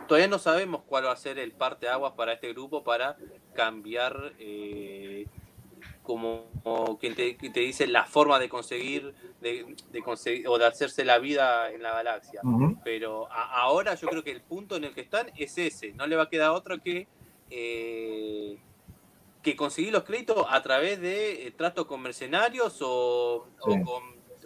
todavía no sabemos cuál va a ser el parte aguas para este grupo para cambiar eh, como, quien, te, dice la forma de conseguir, de, conseguir o de hacerse la vida en la galaxia. Pero ahora yo creo que el punto en el que están es ese. No le va a quedar otro que, eh, que conseguir los créditos a través de eh, tratos con mercenarios o, con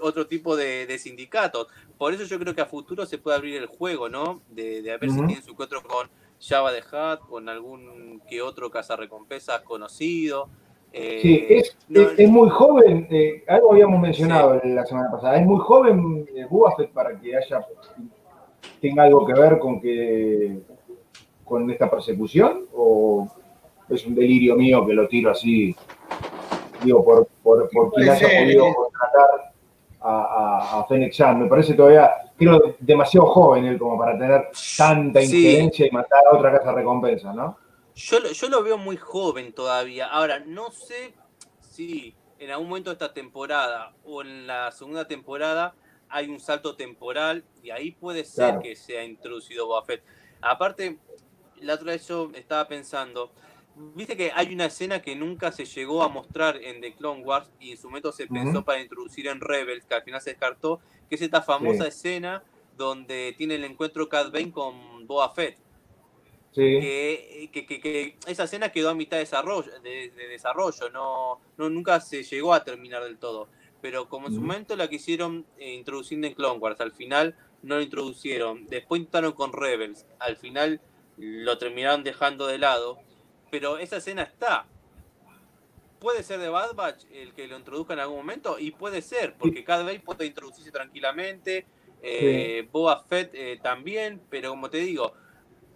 otro tipo de, sindicatos. Por eso yo creo que a futuro se puede abrir el juego, ¿no? De, de a ver si tienen su encuentro con Java de Hat, con algún que otro cazarrecompensas conocido. Eh, sí, es, es, muy joven, eh, algo habíamos mencionado la semana pasada, es muy joven eh, para que haya tenga algo que ver con que con esta persecución o es un delirio mío que lo tiro así, digo, por, por, por quien haya podido contratar a, a, Phoenix Me parece todavía, creo, demasiado joven él como para tener tanta injerencia y matar a otra casa recompensa, ¿no? Yo, yo lo veo muy joven todavía. Ahora, no sé si en algún momento de esta temporada o en la segunda temporada hay un salto temporal y ahí puede ser que se ha introducido Buffett. Aparte, la otra vez yo estaba pensando, viste que hay una escena que nunca se llegó a mostrar en The Clone Wars y en su momento se pensó para introducir en Rebels, que al final se descartó, que es esta famosa escena donde tiene el encuentro Cad Bane con Boa Fett. Que, que, esa escena quedó a mitad de desarrollo, de, desarrollo no, no, nunca se llegó a terminar del todo. Pero como en su momento la quisieron eh, introducir en Clone Wars, al final no lo introducieron. Después intentaron con Rebels, al final lo terminaron dejando de lado. Pero esa escena está. Puede ser de Bad Batch el que lo introduzca en algún momento, y puede ser, porque cada vez puede introducirse tranquilamente. Eh, Boba Fett eh, también, pero como te digo,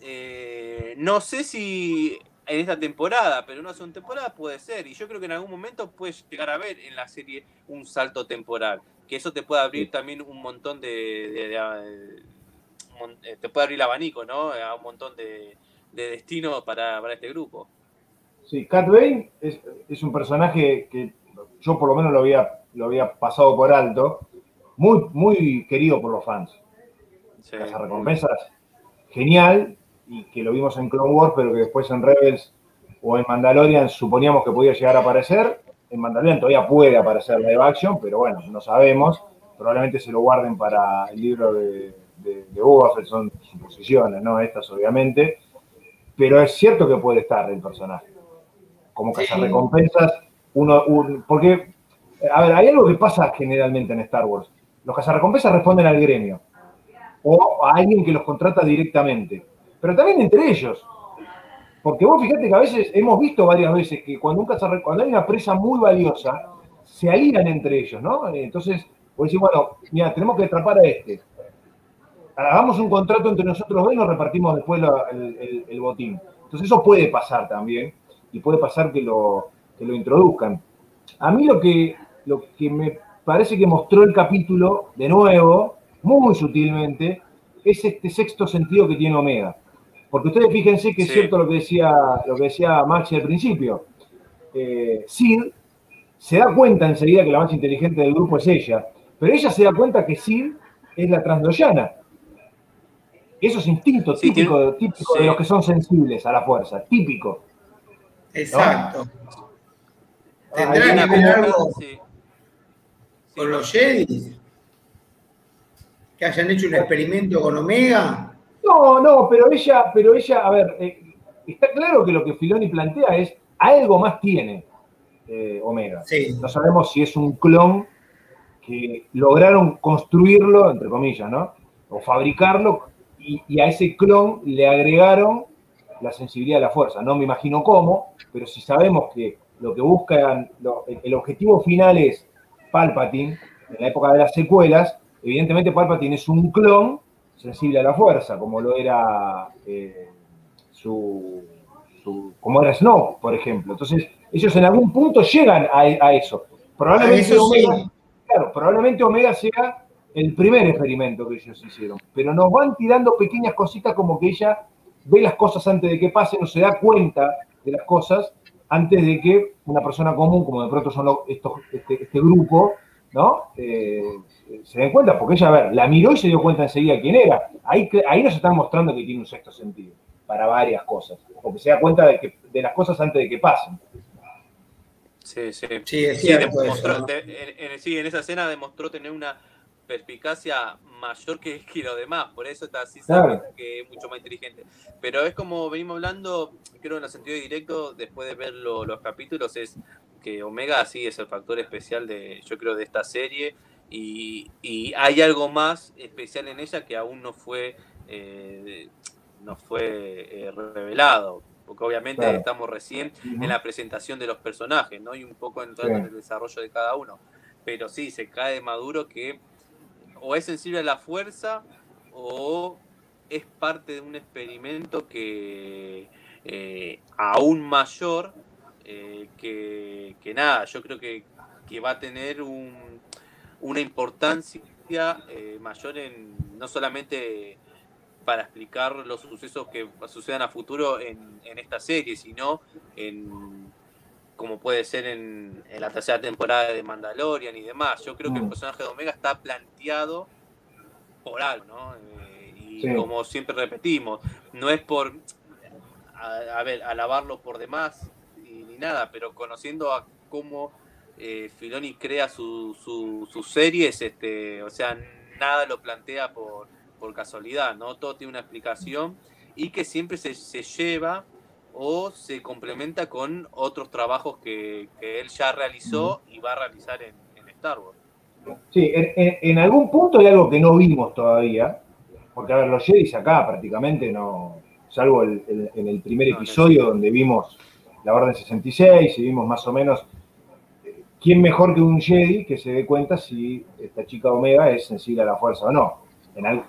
eh, no sé si en esta temporada, pero una segunda temporada puede ser. Y yo creo que en algún momento puedes llegar a ver en la serie un salto temporal. Que eso te puede abrir también un montón de. Eh, te puede abrir el abanico, ¿no? A un montón de, de destinos para, este grupo. Sí, Cat Bane es, un personaje que yo por lo menos lo había, lo había pasado por alto. Muy, muy querido por los fans. Las recompensas, genial, y que lo vimos en Clone Wars, pero que después en Rebels o en Mandalorian suponíamos que podía llegar a aparecer. En Mandalorian todavía puede aparecer live action, pero bueno, no sabemos. Probablemente se lo guarden para el libro de, de, de son suposiciones, ¿no? Estas, obviamente. Pero es cierto que puede estar el personaje. Como cazarrecompensas, uno, porque, a ver, hay algo que pasa generalmente en Star Wars. Los cazarrecompensas responden al gremio o a alguien que los contrata directamente pero también entre ellos. Porque vos fíjate que a veces hemos visto varias veces que cuando, un cuando hay una presa muy valiosa, se alían entre ellos, ¿no? Entonces, vos decís, bueno, mira, tenemos que atrapar a este. Hagamos un contrato entre nosotros dos y nos repartimos después el, botín. Entonces eso puede pasar también, y puede pasar que lo, que lo introduzcan. A mí lo que, lo que me parece que mostró el capítulo, de nuevo, muy sutilmente, es este sexto sentido que tiene Omega. Porque ustedes fíjense que es cierto lo que decía, lo que decía Maxi al principio. Eh, Sid se da cuenta enseguida que la más inteligente del grupo es ella, pero ella se da cuenta que Sid es la transdoyana. Eso es instinto típico, típico de los que son sensibles a la fuerza, típico. Exacto. ¿Tendrá que ver algo con los Jedi? ¿Que hayan hecho un experimento con Omega? No, no, pero ella, pero ella, a ver, eh, está claro que lo que Filoni plantea es algo más tiene eh, Omega. No sabemos si es un clon que lograron construirlo, entre comillas, ¿no? O fabricarlo, y, a ese clon le agregaron la sensibilidad de la fuerza. No me imagino cómo, pero si sabemos que lo que buscan, el objetivo final es Palpatine, en la época de las secuelas, evidentemente Palpatine es un clon sensible a la fuerza, como lo era eh, su, como era Snow, por ejemplo. Entonces, ellos en algún punto llegan a, eso. Probablemente, Omega, claro, probablemente Omega sea el primer experimento que ellos hicieron, pero nos van tirando pequeñas cositas como que ella ve las cosas antes de que pasen o se da cuenta de las cosas antes de que una persona común, como de pronto son estos, este, este, grupo, ¿no? Eh, se den cuenta, porque ella, a ver, la miró y se dio cuenta enseguida quién era. Ahí, ahí nos están mostrando que tiene un sexto sentido para varias cosas, porque se da cuenta de, que, de las cosas antes de que pasen. Sí, sí. Sí, es cierto. sí, en esa escena demostró tener una perspicacia mayor que, que lo demás, por eso está así que es mucho más inteligente. Pero es como venimos hablando, creo en el sentido directo, después de ver los capítulos, es que Omega sí es el factor especial de, yo creo, de esta serie. Y, hay algo más especial en ella que aún no fue, eh, no fue eh, revelado. Porque obviamente estamos recién en la presentación de los personajes, ¿no? Y un poco en, en el desarrollo de cada uno. Pero sí, se cae de maduro que o es sensible a la fuerza o es parte de un experimento que eh, aún mayor eh, que, nada, yo creo que, va a tener una importancia eh, mayor en no solamente para explicar los sucesos que sucedan a futuro en, esta serie, sino en como puede ser en, la tercera temporada de Mandalorian y demás. Yo creo que el mm. personaje de Omega está planteado por algo, ¿no? Eh, y como siempre repetimos, no es por, a, ver, alabarlo por demás ni, nada, pero conociendo a cómo eh, Filoni crea sus series, este, o sea, nada lo plantea por, por casualidad, ¿no? Todo tiene una explicación y que siempre se, se lleva o se complementa con otros trabajos que, él ya realizó y va a realizar en, Star Wars. Sí, en, algún punto hay algo que no vimos todavía, porque a ver, los Jedi acá prácticamente no, salvo en el primer episodio donde vimos la Orden 66 y vimos más o menos quién mejor que un Jedi que se dé cuenta si esta chica Omega es sensible a la fuerza o no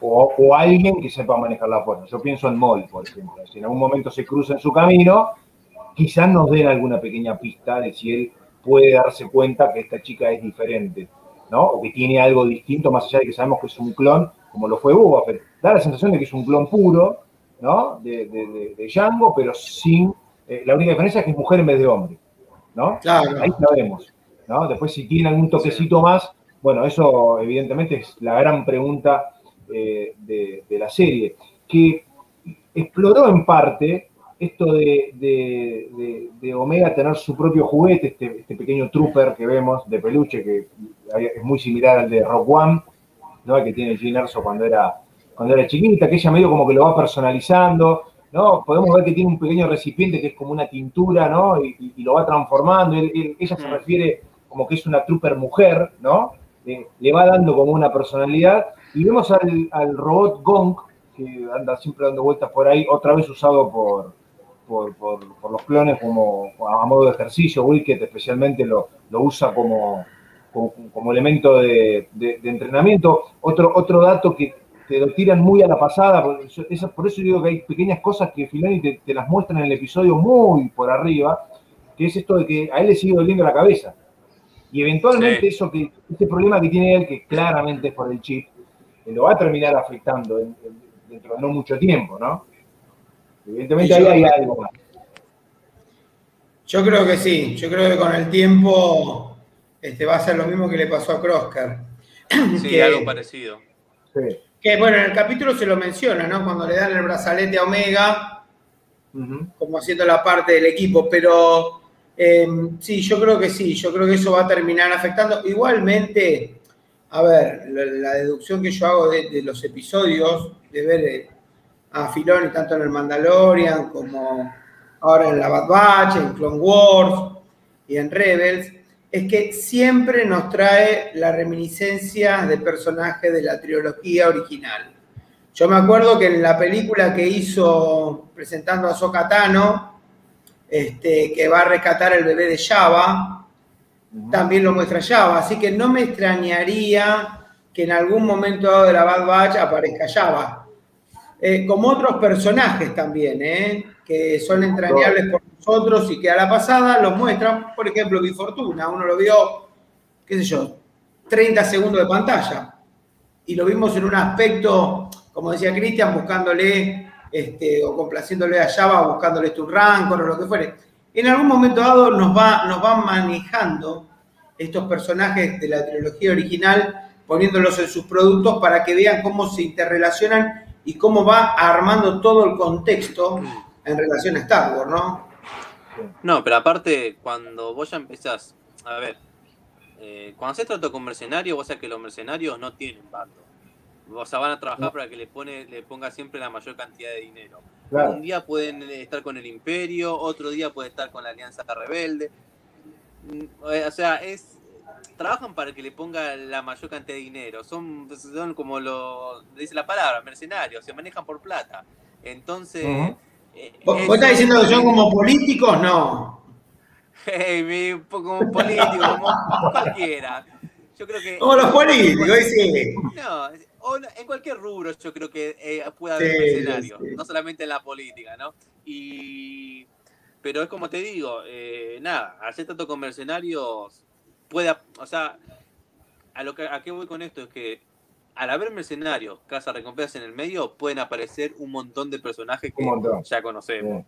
o, alguien que sepa manejar la fuerza. Yo pienso en Moll, por ejemplo. Si en algún momento se cruza en su camino, quizás nos den alguna pequeña pista de si él puede darse cuenta que esta chica es diferente, ¿no? O que tiene algo distinto, más allá de que sabemos que es un clon, como lo fue Boba Da la sensación de que es un clon puro, ¿no? De, de, Django, pero sin... Eh, la única diferencia es que es mujer en vez de hombre, ¿no? Claro. Ahí sabemos, ¿no? Después si tiene algún toquecito más, bueno, eso evidentemente es la gran pregunta eh, de, la serie, que exploró en parte esto de, Omega tener su propio juguete, este, este, pequeño trooper que vemos de peluche, que es muy similar al de Rock One, ¿no? que tiene Jean Erso cuando era, cuando era chiquita, que ella medio como que lo va personalizando, ¿no? Podemos ver que tiene un pequeño recipiente que es como una tintura, ¿no? Y, lo va transformando. ella se mm. refiere como que es una trooper mujer, ¿no? le va dando como una personalidad y vemos al, robot Gong, que anda siempre dando vueltas por ahí, otra vez usado por, por, los clones como a modo de ejercicio. Wicked especialmente lo, lo usa como, como, elemento de, entrenamiento. Otro, otro dato que te lo tiran muy a la pasada, por eso, por eso digo que hay pequeñas cosas que Filoni te, te las muestran en el episodio muy por arriba, que es esto de que a él le sigue doliendo la cabeza. Y eventualmente eso que, este problema que tiene él, que claramente es por el chip, lo va a terminar afectando dentro de no mucho tiempo, ¿no? Evidentemente ahí hay algo más. Yo creo que sí, yo creo que con el tiempo este, va a ser lo mismo que le pasó a Crosker. Sí, algo parecido. Que bueno, en el capítulo se lo menciona, ¿no? Cuando le dan el brazalete a Omega, como haciendo la parte del equipo, pero eh, sí, yo creo que sí, yo creo que eso va a terminar afectando. Igualmente, a ver, la, deducción que yo hago de, los episodios, de ver eh, a Filoni tanto en el Mandalorian como ahora en la Bad Batch, en Clone Wars y en Rebels, es que siempre nos trae la reminiscencia de personajes de la trilogía original. Yo me acuerdo que en la película que hizo presentando a Sokatano, este, que va a rescatar el bebé de Java, también lo muestra Java, así que no me extrañaría que en algún momento de la Bad Batch aparezca Java. Eh, como otros personajes también, eh, que son entrañables por nosotros y que a la pasada los muestran, por ejemplo, Bifortuna, uno lo vio, qué sé yo, 30 segundos de pantalla. Y lo vimos en un aspecto, como decía Cristian, buscándole este, o complaciéndole a Java, buscándole tu rancor o lo que fuere. En algún momento dado nos va, nos van manejando estos personajes de la trilogía original, poniéndolos en sus productos para que vean cómo se interrelacionan y cómo va armando todo el contexto en relación a Star Wars, ¿no? No, pero aparte, cuando vos ya empezás, a ver, eh, cuando se trata con mercenarios, vos sabés que los mercenarios no tienen bando. O sea, van a trabajar para que le, pone, le ponga siempre la mayor cantidad de dinero. Un día pueden estar con el imperio, otro día puede estar con la alianza rebelde. Mm, o sea, es trabajan para que le ponga la mayor cantidad de dinero. Son, son como lo dice la palabra, mercenarios, se manejan por plata. Entonces, eh, ¿Vos, estás diciendo que son como políticos? No. Hey, como políticos, como cualquiera. Yo creo que. Como los políticos, sí. No, en cualquier rubro yo creo que eh, puede haber mercenarios, no solamente en la política, ¿no? Y. Pero es como te digo, eh, nada, hacer tanto con mercenarios puede. O sea, a, lo que, a qué voy con esto es que al haber mercenarios, casa recompensas en el medio, pueden aparecer un montón de personajes que ya conocemos.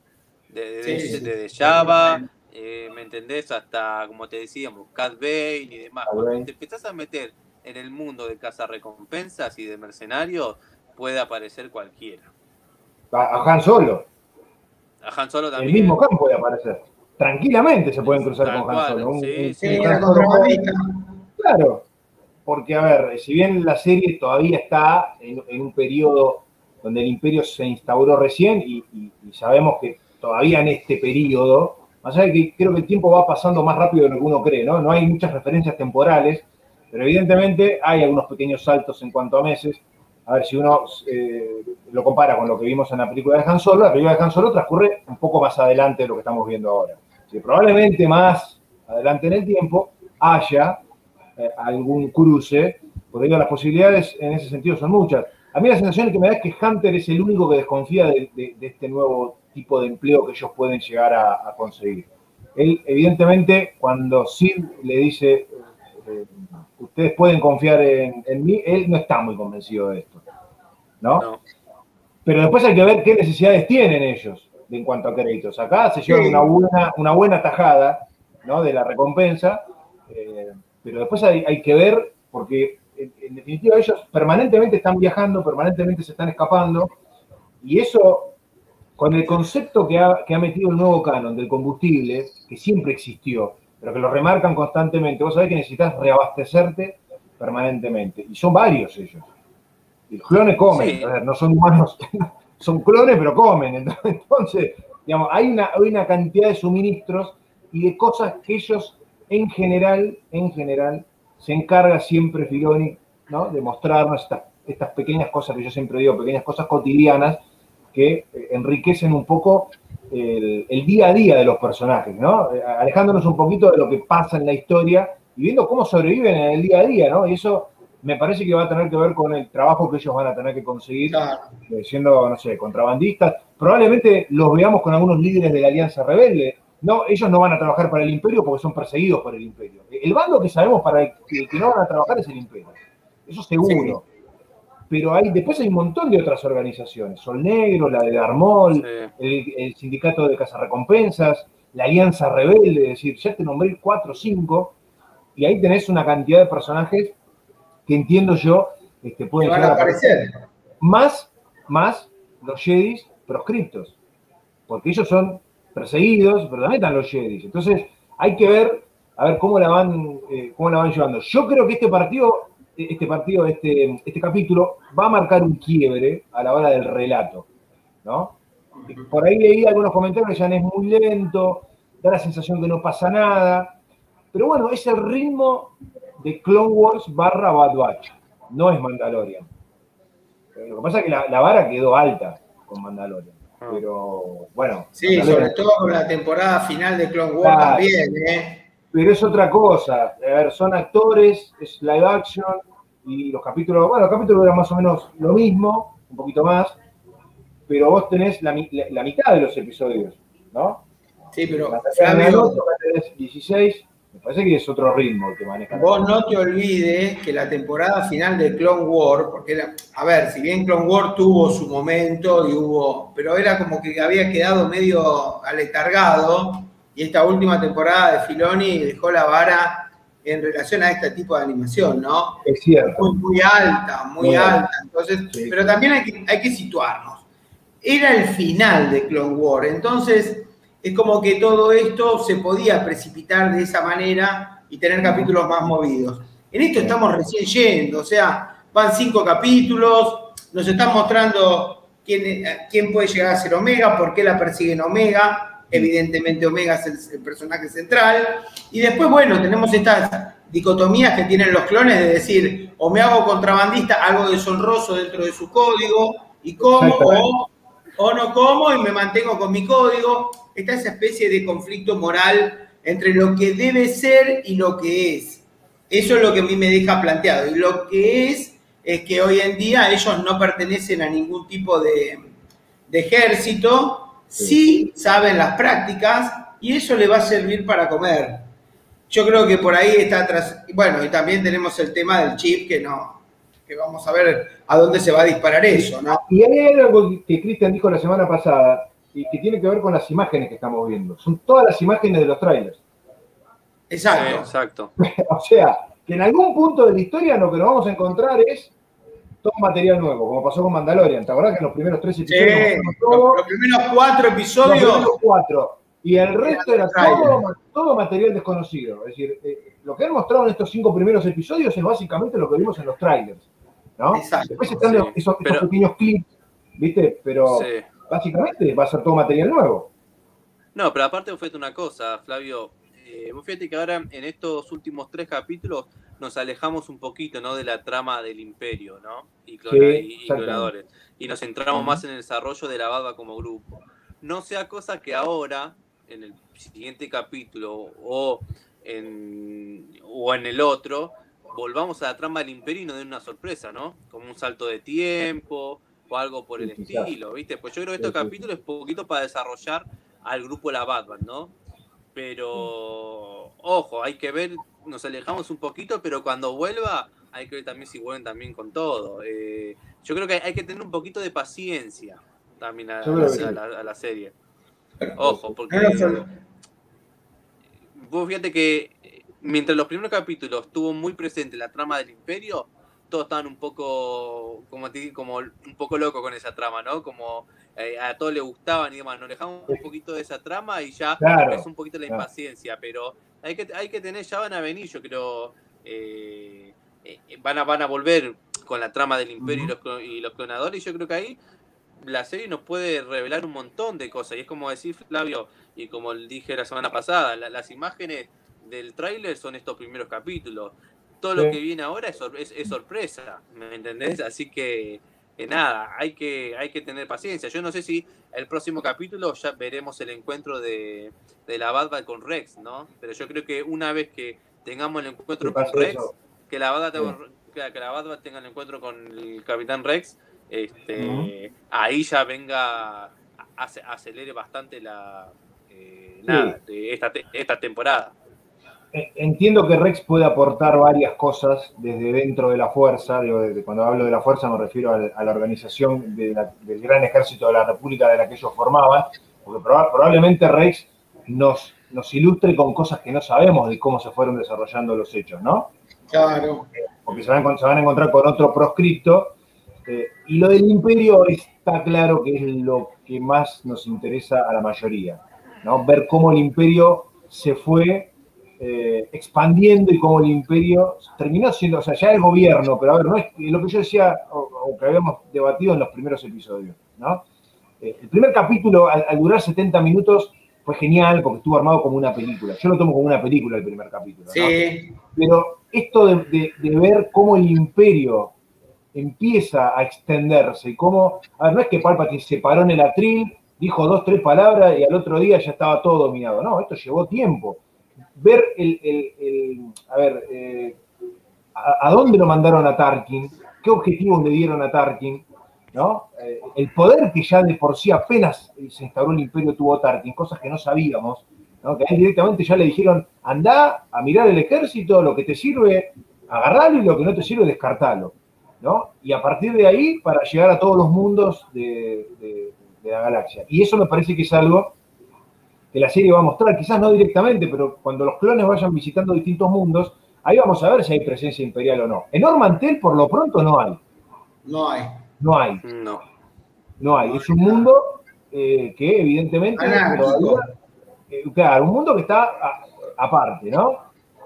Desde Java, eh, ¿me entendés? Hasta, como te decíamos, Cat Bane y demás. Cuando te empezás a meter en el mundo de casa recompensas y de mercenarios, puede aparecer cualquiera. A, Han Solo. A Han Solo también. El mismo Han puede aparecer. Tranquilamente se pueden cruzar con Han Solo. sí, sí, claro porque, a ver, si bien la serie todavía está en, un periodo donde el imperio se instauró recién y, sabemos que todavía en este periodo, más allá de que creo que el tiempo va pasando más rápido de lo que uno cree, ¿no? No hay muchas referencias temporales, pero evidentemente hay algunos pequeños saltos en cuanto a meses. A ver, si uno eh, lo compara con lo que vimos en la película de Han Solo, la película de Han Solo transcurre un poco más adelante de lo que estamos viendo ahora. Si probablemente más adelante en el tiempo haya eh, algún cruce, porque digo, las posibilidades en ese sentido son muchas. A mí la sensación que me da es que Hunter es el único que desconfía de, este nuevo tipo de empleo que ellos pueden llegar a, conseguir. Él, evidentemente, cuando Sid le dice, eh, ustedes pueden confiar en, mí, él no está muy convencido de esto. ¿no? Pero después hay que ver qué necesidades tienen ellos en cuanto a créditos. Acá se llevan una buena, una buena tajada ¿no? de la recompensa. Eh, pero después hay, que ver, porque en, definitiva ellos permanentemente están viajando, permanentemente se están escapando, y eso, con el concepto que ha, metido el nuevo canon del combustible, que siempre existió, pero que lo remarcan constantemente, vos sabés que necesitas reabastecerte permanentemente, y son varios ellos. Y los clones comen, no son humanos, son clones, pero comen. Entonces, digamos, hay una, hay una cantidad de suministros y de cosas que ellos en general, en general, se encarga siempre Filoni ¿no? de mostrarnos estas, pequeñas cosas que yo siempre digo, pequeñas cosas cotidianas que eh, enriquecen un poco el, día a día de los personajes, ¿no? Eh, alejándonos un poquito de lo que pasa en la historia y viendo cómo sobreviven en el día a día, ¿no? Y eso me parece que va a tener que ver con el trabajo que ellos van a tener que conseguir, eh, siendo, no sé, contrabandistas. Probablemente los veamos con algunos líderes de la Alianza Rebelde, no, ellos no van a trabajar para el imperio porque son perseguidos por el imperio. El bando que sabemos para el que, no van a trabajar es el imperio. Eso seguro. Pero hay, después hay un montón de otras organizaciones. Sol Negro, la de Darmol, el, sindicato de recompensas, la Alianza Rebelde, es decir, ya te nombré cuatro o cinco y ahí tenés una cantidad de personajes que entiendo yo este, pueden van a aparecer. Más, más los Jedis proscriptos, porque ellos son perseguidos, pero también están los Jedis. Entonces hay que ver, a ver cómo la van, eh, cómo la van llevando. Yo creo que este partido, este partido, este, este capítulo va a marcar un quiebre a la hora del relato, ¿no? Por ahí leí algunos comentarios que ya es muy lento, da la sensación que no pasa nada. Pero bueno, es el ritmo de Clone Wars barra Bad Batch. No es Mandalorian. Lo que pasa es que la, vara quedó alta con Mandalorian. Ah. Pero bueno. Sí, sobre todo con la temporada final de Clone Wars también, ¿eh? Pero es otra cosa. A ver, son actores, es live action y los capítulos, bueno, los capítulos eran más o menos lo mismo, un poquito más, pero vos tenés la, mitad de los episodios, ¿no? Sí, pero Flavio, 16, me parece que es otro ritmo el que maneja. Vos no te olvides que la temporada final de Clone War, porque era, a ver, si bien Clone War tuvo su momento y hubo, pero era como que había quedado medio aletargado y esta última temporada de Filoni dejó la vara en relación a este tipo de animación, ¿no? Es cierto. Muy, alta, muy, alta. Entonces, pero también hay que, hay que situarnos. Era el final de Clone War, entonces es como que todo esto se podía precipitar de esa manera y tener capítulos más movidos. En esto estamos recién yendo, o sea, van cinco capítulos, nos están mostrando quién, quién puede llegar a ser Omega, por qué la persiguen Omega, evidentemente Omega es el, personaje central, y después, bueno, tenemos estas dicotomías que tienen los clones de decir, o me hago contrabandista, algo deshonroso dentro de su código, y cómo, o, o no como y me mantengo con mi código está esa especie de conflicto moral entre lo que debe ser y lo que es. Eso es lo que a mí me deja planteado. Y lo que es es que hoy en día ellos no pertenecen a ningún tipo de, ejército, sí. saben las prácticas y eso le va a servir para comer. Yo creo que por ahí está atrás. Bueno, y también tenemos el tema del chip que no, que vamos a ver a dónde se va a disparar eso, ¿no? Y hay algo que Cristian dijo la semana pasada, y que tiene que ver con las imágenes que estamos viendo. Son todas las imágenes de los trailers. Exacto. exacto. o sea, que en algún punto de la historia lo que nos vamos a encontrar es todo material nuevo, como pasó con Mandalorian. ¿Te acordás que en los primeros tres episodios? Sí, los, primeros cuatro episodios. Los primeros cuatro. Y el resto era todo, material desconocido. Es decir, eh, lo que han mostrado en estos cinco primeros episodios es básicamente lo que vimos en los trailers. ¿no? Exacto. Después están esos, pequeños clips, ¿viste? Pero básicamente va a ser todo material nuevo. No, pero aparte fue una cosa, Flavio. Eh, fíjate que ahora en estos últimos tres capítulos nos alejamos un poquito ¿no? de la trama del imperio ¿no? y, clonadores. Y nos centramos más en el desarrollo de la baba como grupo. No sea cosa que ahora, en el siguiente capítulo o en, o en el otro, volvamos a la trama del imperio y nos den una sorpresa, ¿no? Como un salto de tiempo, o algo por el estilo, ¿viste? Pues yo creo que este capítulo es poquito para desarrollar al grupo La Batman, ¿no? Pero, ojo, hay que ver, nos alejamos un poquito, pero cuando vuelva, hay que ver también si vuelven también con todo. Eh, yo creo que hay que tener un poquito de paciencia también a, la, serie. Ojo, porque vos fíjate que mientras los primeros capítulos estuvo muy presente la trama del imperio, todos estaban un poco, como, como un poco loco con esa trama, ¿no? Como eh, a todos les gustaban y demás. Nos dejamos un poquito de esa trama y ya es un poquito la impaciencia, pero hay que, hay que tener, ya van a venir, yo creo, eh, eh, van, a, van a volver con la trama del imperio y, los, clonadores, y yo creo que ahí la serie nos puede revelar un montón de cosas. Y es como decir, Flavio, y como dije la semana pasada, las imágenes del tráiler son estos primeros capítulos todo lo que viene ahora es, sorpresa, ¿me entendés? Así que, nada, hay que, hay que tener paciencia. Yo no sé si el próximo capítulo ya veremos el encuentro de, la Bad con Rex, ¿no? Pero yo creo que una vez que tengamos el encuentro con Rex, que la Bad que la tenga el encuentro con el Capitán Rex, este, ahí ya venga, acelere bastante la, eh, de esta, esta temporada. Eh, entiendo que Rex puede aportar varias cosas desde dentro de la fuerza. cuando hablo de la fuerza me refiero a, la organización del gran ejército de la República de la que ellos formaban, porque probablemente Rex nos, nos ilustre con cosas que no sabemos de cómo se fueron desarrollando los hechos, ¿no? Claro. Porque se van, a encontrar con otro proscripto. Eh, y lo del imperio está claro que es lo que más nos interesa a la mayoría, ¿no? Ver cómo el imperio se fue eh, expandiendo y cómo el imperio terminó siendo, o sea, ya el gobierno, pero a ver, no es lo que yo decía o, que habíamos debatido en los primeros episodios, ¿no? Eh, el primer capítulo, al, durar 70 minutos, fue genial porque estuvo armado como una película. Yo lo tomo como una película el primer capítulo. Sí. Pero esto de, ver cómo el imperio empieza a extenderse y cómo, a ver, no es que Palpatine se paró en el atril, dijo dos, tres palabras y al otro día ya estaba todo dominado. No, esto llevó tiempo. Ver el, a ver, eh, a, dónde lo mandaron a Tarkin, qué objetivos le dieron a Tarkin, ¿no? Eh, el poder que ya de por sí apenas se instauró el imperio tuvo Tarkin, cosas que no sabíamos, ¿no? que directamente ya le dijeron, anda a mirar el ejército, lo que te sirve, agarralo y lo que no te sirve, descartalo. ¿no? Y a partir de ahí, para llegar a todos los mundos de, la galaxia. Y eso me parece que es algo que la serie va a mostrar, quizás no directamente, pero cuando los clones vayan visitando distintos mundos, ahí vamos a ver si hay presencia imperial o no. En Ormantel, por lo pronto, no hay. No hay. No hay. No. No hay. Es un mundo eh, que evidentemente eh, claro, un mundo que está aparte, ¿no?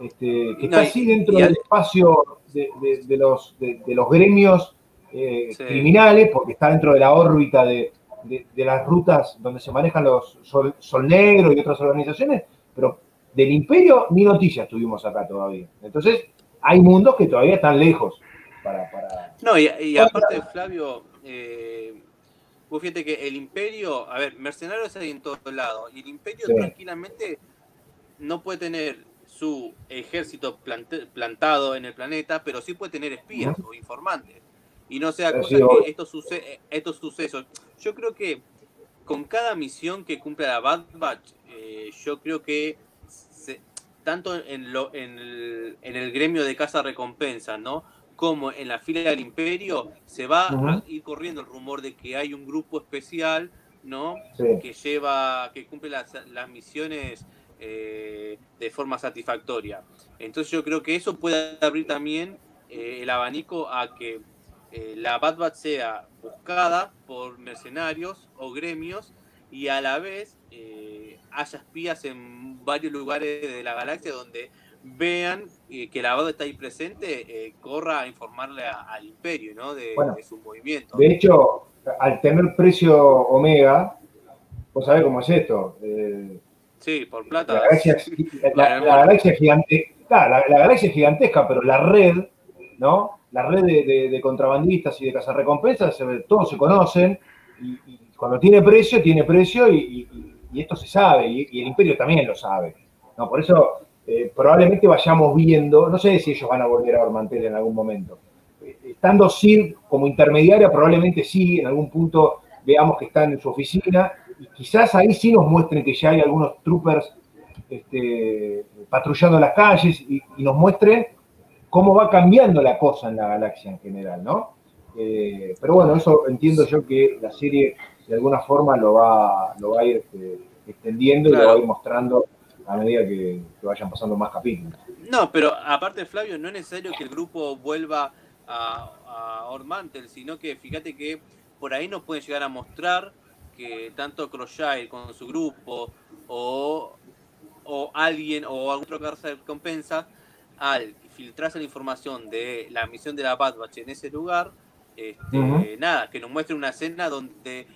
Este, que está así dentro del espacio de, los, de, los gremios eh, criminales, porque está dentro de la órbita de, las rutas donde se manejan los Sol, Negro y otras organizaciones, pero del imperio ni noticias tuvimos acá todavía. Entonces, hay mundos que todavía están lejos no, y, aparte, Flavio, eh, vos fíjate que el imperio, a ver, mercenarios hay en todos lados, y el imperio tranquilamente no puede tener su ejército plantado en el planeta, pero sí puede tener espías o informantes. Y no sea cosa que estos, estos sucesos. Yo creo que con cada misión que cumple la Bad Batch, eh, yo creo que tanto en, lo, en, el, en el gremio de casa recompensa, ¿no? como en la fila del imperio se va a ir corriendo el rumor de que hay un grupo especial, ¿no? Que lleva, que cumple las, misiones eh, de forma satisfactoria. Entonces yo creo que eso puede abrir también eh, el abanico a que eh, la Bad Batch sea buscada por mercenarios o gremios y a la vez haya espías en varios lugares de la galaxia donde vean eh, que la abad está ahí presente, eh, corra a informarle al imperio ¿no? de, su movimiento. De hecho, al tener precio Omega, vos sabés cómo es esto. Eh, sí, por plata. La galaxia, la, galaxia, gigantesca, pero la red, ¿no? La red de, contrabandistas y de cazarrecompensas, todos se conocen, y, cuando tiene precio, tiene precio, y, esto se sabe, y, el imperio también lo sabe. ¿no? Por eso eh, probablemente vayamos viendo, no sé si ellos van a volver a Ormantel en algún momento. Eh, estando Sid como intermediaria, probablemente sí, en algún punto veamos que están en su oficina y quizás ahí sí nos muestren que ya hay algunos troopers este, patrullando las calles y, nos muestren cómo va cambiando la cosa en la galaxia en general, ¿no? Eh, pero bueno, eso entiendo yo que la serie de alguna forma lo va, lo va a ir este, extendiendo y lo va a ir mostrando a medida que, vayan pasando más capítulos. No, pero aparte, Flavio, no es necesario que el grupo vuelva a, a Ormantel, sino que fíjate que por ahí nos pueden llegar a mostrar que tanto Crochet con su grupo o, o alguien o algún otro de recompensa al filtrarse la información de la misión de la Bad Batch en ese lugar, este, nada, que nos muestre una escena donde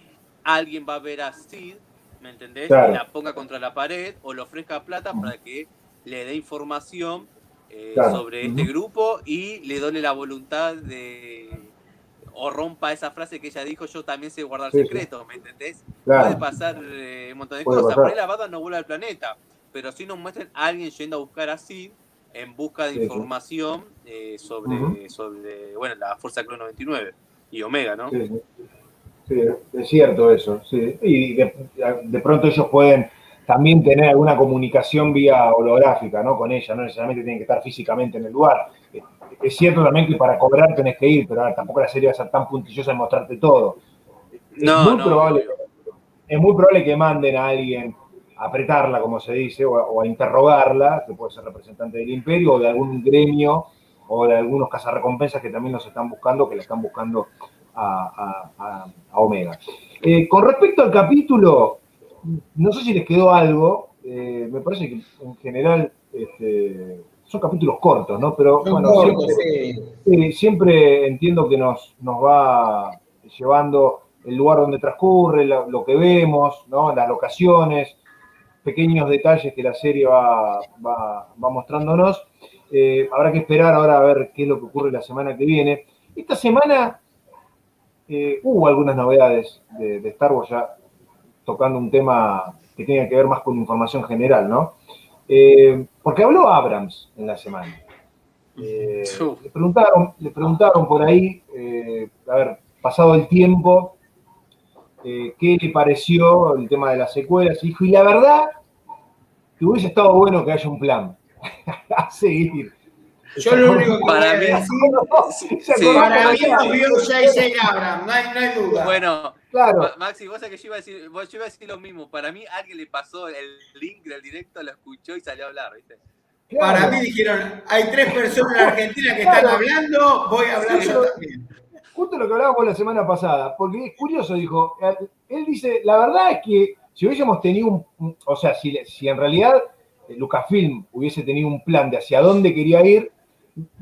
alguien va a ver a Sid ¿me entendés? Y la ponga contra la pared o le ofrezca plata para que le dé información eh, sobre este grupo y le done la voluntad de o rompa esa frase que ella dijo, yo también sé guardar secretos, ¿me entendés? Puede pasar eh, un montón de cosas. Por ahí la banda no vuelve al planeta, pero si nos muestran a alguien yendo a buscar a Sid en busca de información eh, sobre, sobre, bueno, la Fuerza Clon 99 y Omega, ¿no? Sí, es cierto eso, sí. Y de, pronto ellos pueden también tener alguna comunicación vía holográfica, ¿no? Con ella, no necesariamente tienen que estar físicamente en el lugar. Es cierto también que para cobrar tenés que ir, pero tampoco la serie va a ser tan puntillosa en mostrarte todo. No, es muy, probable, es muy probable que manden a alguien apretarla, como se dice, o a, interrogarla, que puede ser representante del imperio o de algún gremio o de algunos cazarrecompensas que también nos están buscando, que le están buscando a, Omega. Eh, con respecto al capítulo, no sé si les quedó algo, eh, me parece que en general este, son capítulos cortos, ¿no? Pero bueno, siempre, entiendo que nos, nos va llevando el lugar donde transcurre, lo, que vemos, ¿no? Las locaciones, pequeños detalles que la serie va, mostrándonos. Eh, habrá que esperar ahora a ver qué es lo que ocurre la semana que viene. Esta semana eh, hubo algunas novedades de, de, Star Wars ya tocando un tema que tiene que ver más con información general, ¿no? Eh, porque habló Abrams en la semana. le, preguntaron, le preguntaron por ahí, a ver, pasado el tiempo, eh, qué le pareció el tema de las secuelas. Y dijo, y la verdad, que hubiese estado bueno que haya un plan a seguir. Yo lo único que para mí, sí, para mí nos vio J.J. Abrams, no hay, no hay duda. Bueno, claro. Maxi, vos sabés que yo iba, a decir, yo iba a decir lo mismo. Para mí, alguien le pasó el link del directo, lo escuchó y salió a hablar, ¿viste? Para mí dijeron, hay tres personas en Argentina que están hablando, voy a hablar yo también justo lo que hablábamos la semana pasada, porque es curioso, dijo, él dice, la verdad es que si hubiésemos tenido un, o sea, si, si en realidad Lucasfilm hubiese tenido un plan de hacia dónde quería ir,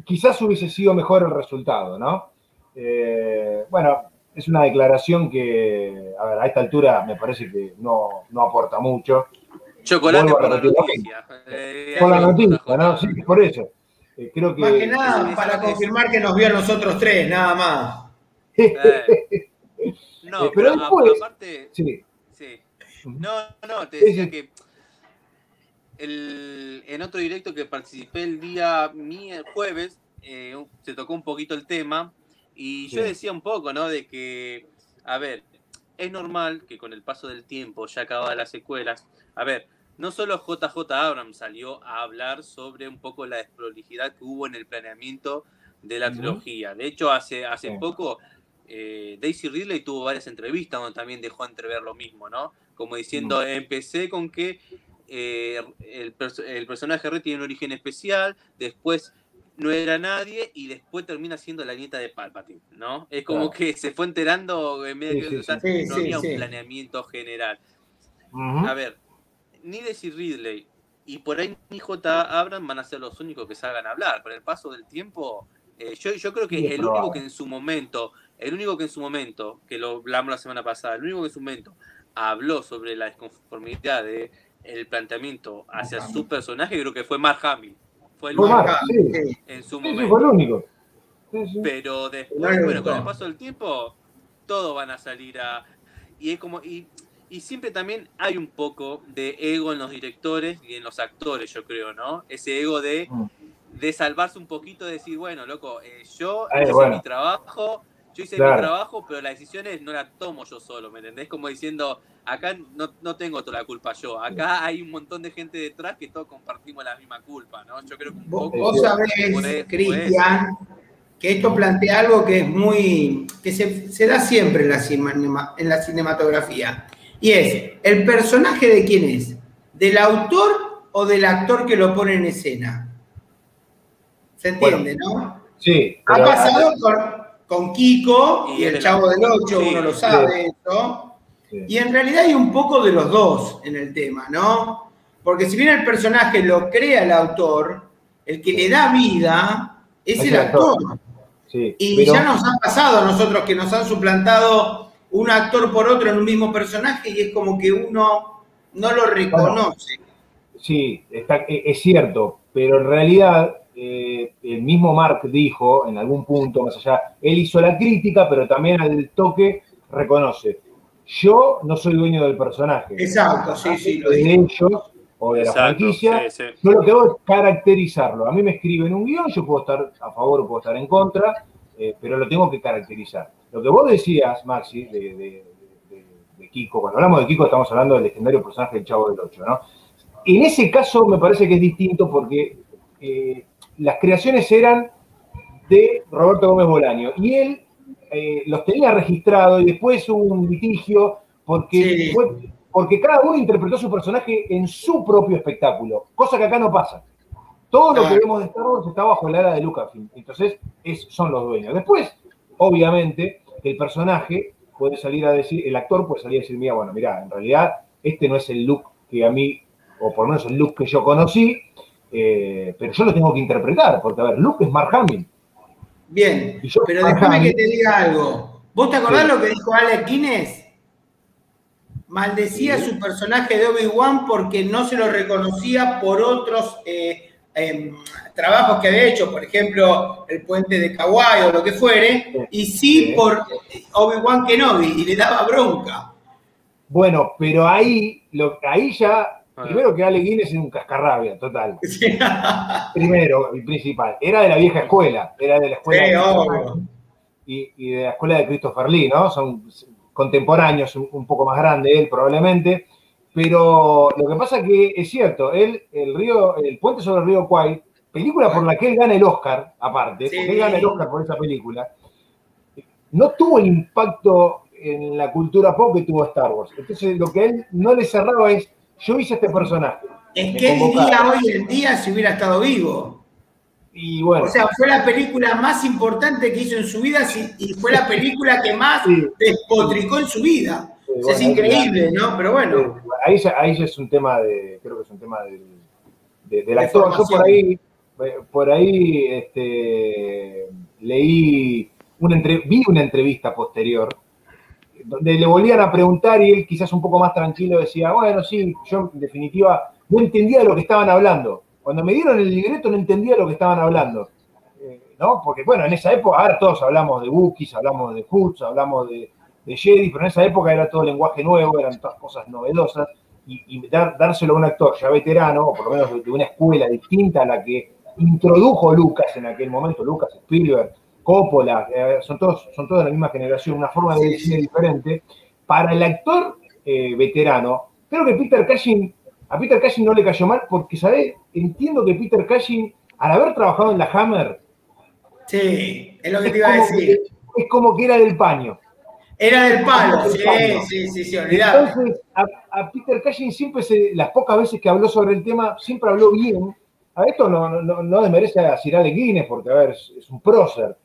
quizás hubiese sido mejor el resultado, ¿no? Eh, bueno, es una declaración que, a ver, a esta altura me parece que no, no aporta mucho. Chocolate por la noticia. Eh, por la noticia, ¿no? Sí, por eso. Eh, creo que, más que nada, para confirmar que nos vio a nosotros tres, nada más. no, eh, pero, después, aparte. Sí. sí. No, no, te decía que el, en otro directo que participé el día jueves, eh, se tocó un poquito el tema. Y yo decía un poco, ¿no? De que, a ver, es normal que con el paso del tiempo, ya acabadas las secuelas, a ver, no solo JJ Abrams salió a hablar sobre un poco la desprolijidad que hubo en el planeamiento de la trilogía. De hecho, hace, hace poco eh, Daisy Ridley tuvo varias entrevistas donde también dejó entrever lo mismo, ¿no? Como diciendo, empecé con que eh, el, personaje Red tiene un origen especial, después no era nadie y después termina siendo la nieta de Palpatine, ¿no? Es como que se fue enterando en medio de no había un planeamiento general. A ver, ni Daisy Ridley y por ahí ni J. Abrams van a ser los únicos que salgan a hablar. Con el paso del tiempo, eh, yo, yo, creo que el único que en su momento, el único que en su momento, que lo hablamos la semana pasada, el único que en su momento habló sobre la desconformidad de el planteamiento hacia su personaje, creo que fue Mark Hamill. Fue el Mark, en su momento. fue el único. Pero después, bueno, con el paso del tiempo, todos van a salir a. Y es como. Y y siempre también hay un poco de ego en los directores y en los actores, yo creo, ¿no? Ese ego de, mm. de salvarse un poquito, de decir, bueno, loco, eh, yo hice mi trabajo, yo hice mi trabajo, pero las decisiones no las tomo yo solo, ¿me entendés? Como diciendo, acá no, no, tengo toda la culpa yo, acá hay un montón de gente detrás que todos compartimos la misma culpa, ¿no? Yo creo que un poco... Vos sabés, Cristian, que esto plantea algo que es muy... que se, se da siempre en la, en la cinematografía y es, ¿el personaje de quién es? ¿Del autor o del actor que lo pone en escena? ¿Se entiende, no? Sí. Ha pasado con, Kiko y, el Chavo del Ocho, uno lo sabe eso. Y en realidad hay un poco de los dos en el tema, ¿no? Porque si bien el personaje lo crea el autor, el que le da vida es el actor. y ya nos ha pasado a nosotros que nos han suplantado un actor por otro en un mismo personaje y es como que uno no lo reconoce. sí, está, e, es cierto, pero en realidad eh, el mismo Mark dijo en algún punto, más allá, él hizo la crítica, pero también al toque reconoce. Yo no soy dueño del personaje. Exacto, sí, sí. Lo de ellos o de la franquicia. Yo lo que hago es caracterizarlo. A mí me escriben un guion, yo puedo estar a favor o puedo estar en contra, eh, pero lo tengo que caracterizar. Lo que vos decías, Maxi, de, Kiko, cuando hablamos de Kiko estamos hablando del legendario personaje del Chavo del Ocho, ¿no? En ese caso me parece que es distinto porque eh, las creaciones eran de Roberto Gómez Bolaño y él eh, los tenía registrados y después hubo un litigio porque fue porque cada uno interpretó su personaje en su propio espectáculo, cosa que acá no pasa. Todo lo que vemos de Star Wars está bajo la era de Lucasfilm, entonces es, son los dueños. Después, obviamente, el personaje puede salir a decir, el actor puede salir a decir, mira, bueno, mira, en realidad este no es el look que a mí, o por lo menos el look que yo conocí, eh, pero yo lo tengo que interpretar, porque a ver, Luke es Mark Hamill. Bien, pero déjame que te diga algo. ¿Vos te acordás lo que dijo Alec Guinness? Maldecía su personaje de Obi-Wan porque no se lo reconocía por otros eh, em, trabajos que había hecho, por ejemplo, el puente de Kauai o lo que fuere, y sí, por Obi-Wan Kenobi, y le daba bronca. Bueno, pero ahí, lo, ahí ya, ah. primero que Ale Guinness es un cascarrabia, total. primero y principal. Era de la vieja escuela, era de la escuela. y, y, de la escuela de Christopher Lee, ¿no? Son contemporáneos, un, poco más grande él probablemente. Pero lo que pasa que es cierto, él, el río, el puente sobre el río Kwai, película por la que él gana el Oscar, aparte, porque él gana el Oscar por esa película, no tuvo el impacto en la cultura pop que tuvo Star Wars. Entonces, lo que él no le cerraba es, yo hice este personaje. Es que diría hoy en día si hubiera estado vivo. Y bueno. O sea, fue la película más importante que hizo en su vida y fue la película que más despotricó en su vida. es increíble, ¿no? Pero bueno. Ahí ya, ahí es un tema de, creo que es un tema del, de, actor. Yo por ahí, por ahí este, leí, una vi una entrevista posterior donde le volvían a preguntar y él quizás un poco más tranquilo decía, bueno, sí, yo en definitiva no entendía lo que estaban hablando. Cuando me dieron el libreto no entendía lo que estaban hablando. Eh, ¿No? Porque bueno, en esa época, ahora todos hablamos de Wookiees, hablamos de Hoods, hablamos de, de Jedi, pero en esa época era todo lenguaje nuevo, eran todas cosas novedosas. Y, dárselo a un actor ya veterano, o por lo menos de una escuela distinta a la que introdujo Lucas en aquel momento, Lucas Spielberg, Coppola, eh, son, todos, son todos de la misma generación, una forma de decir diferente. Para el actor eh, veterano, creo que Peter Cushing, a Peter Cushing no le cayó mal porque, ¿sabes? Entiendo que Peter Cushing, al haber trabajado en la Hammer... Sí, es lo que te iba a decir. es como que era del paño. Era del palo, sí, sí, sí, sí, Entonces, a, Peter Cushing siempre, se, las pocas veces que habló sobre el tema, siempre habló bien. A esto no, no, no desmerece a Cyril Guinness, porque, a ver, es un prócer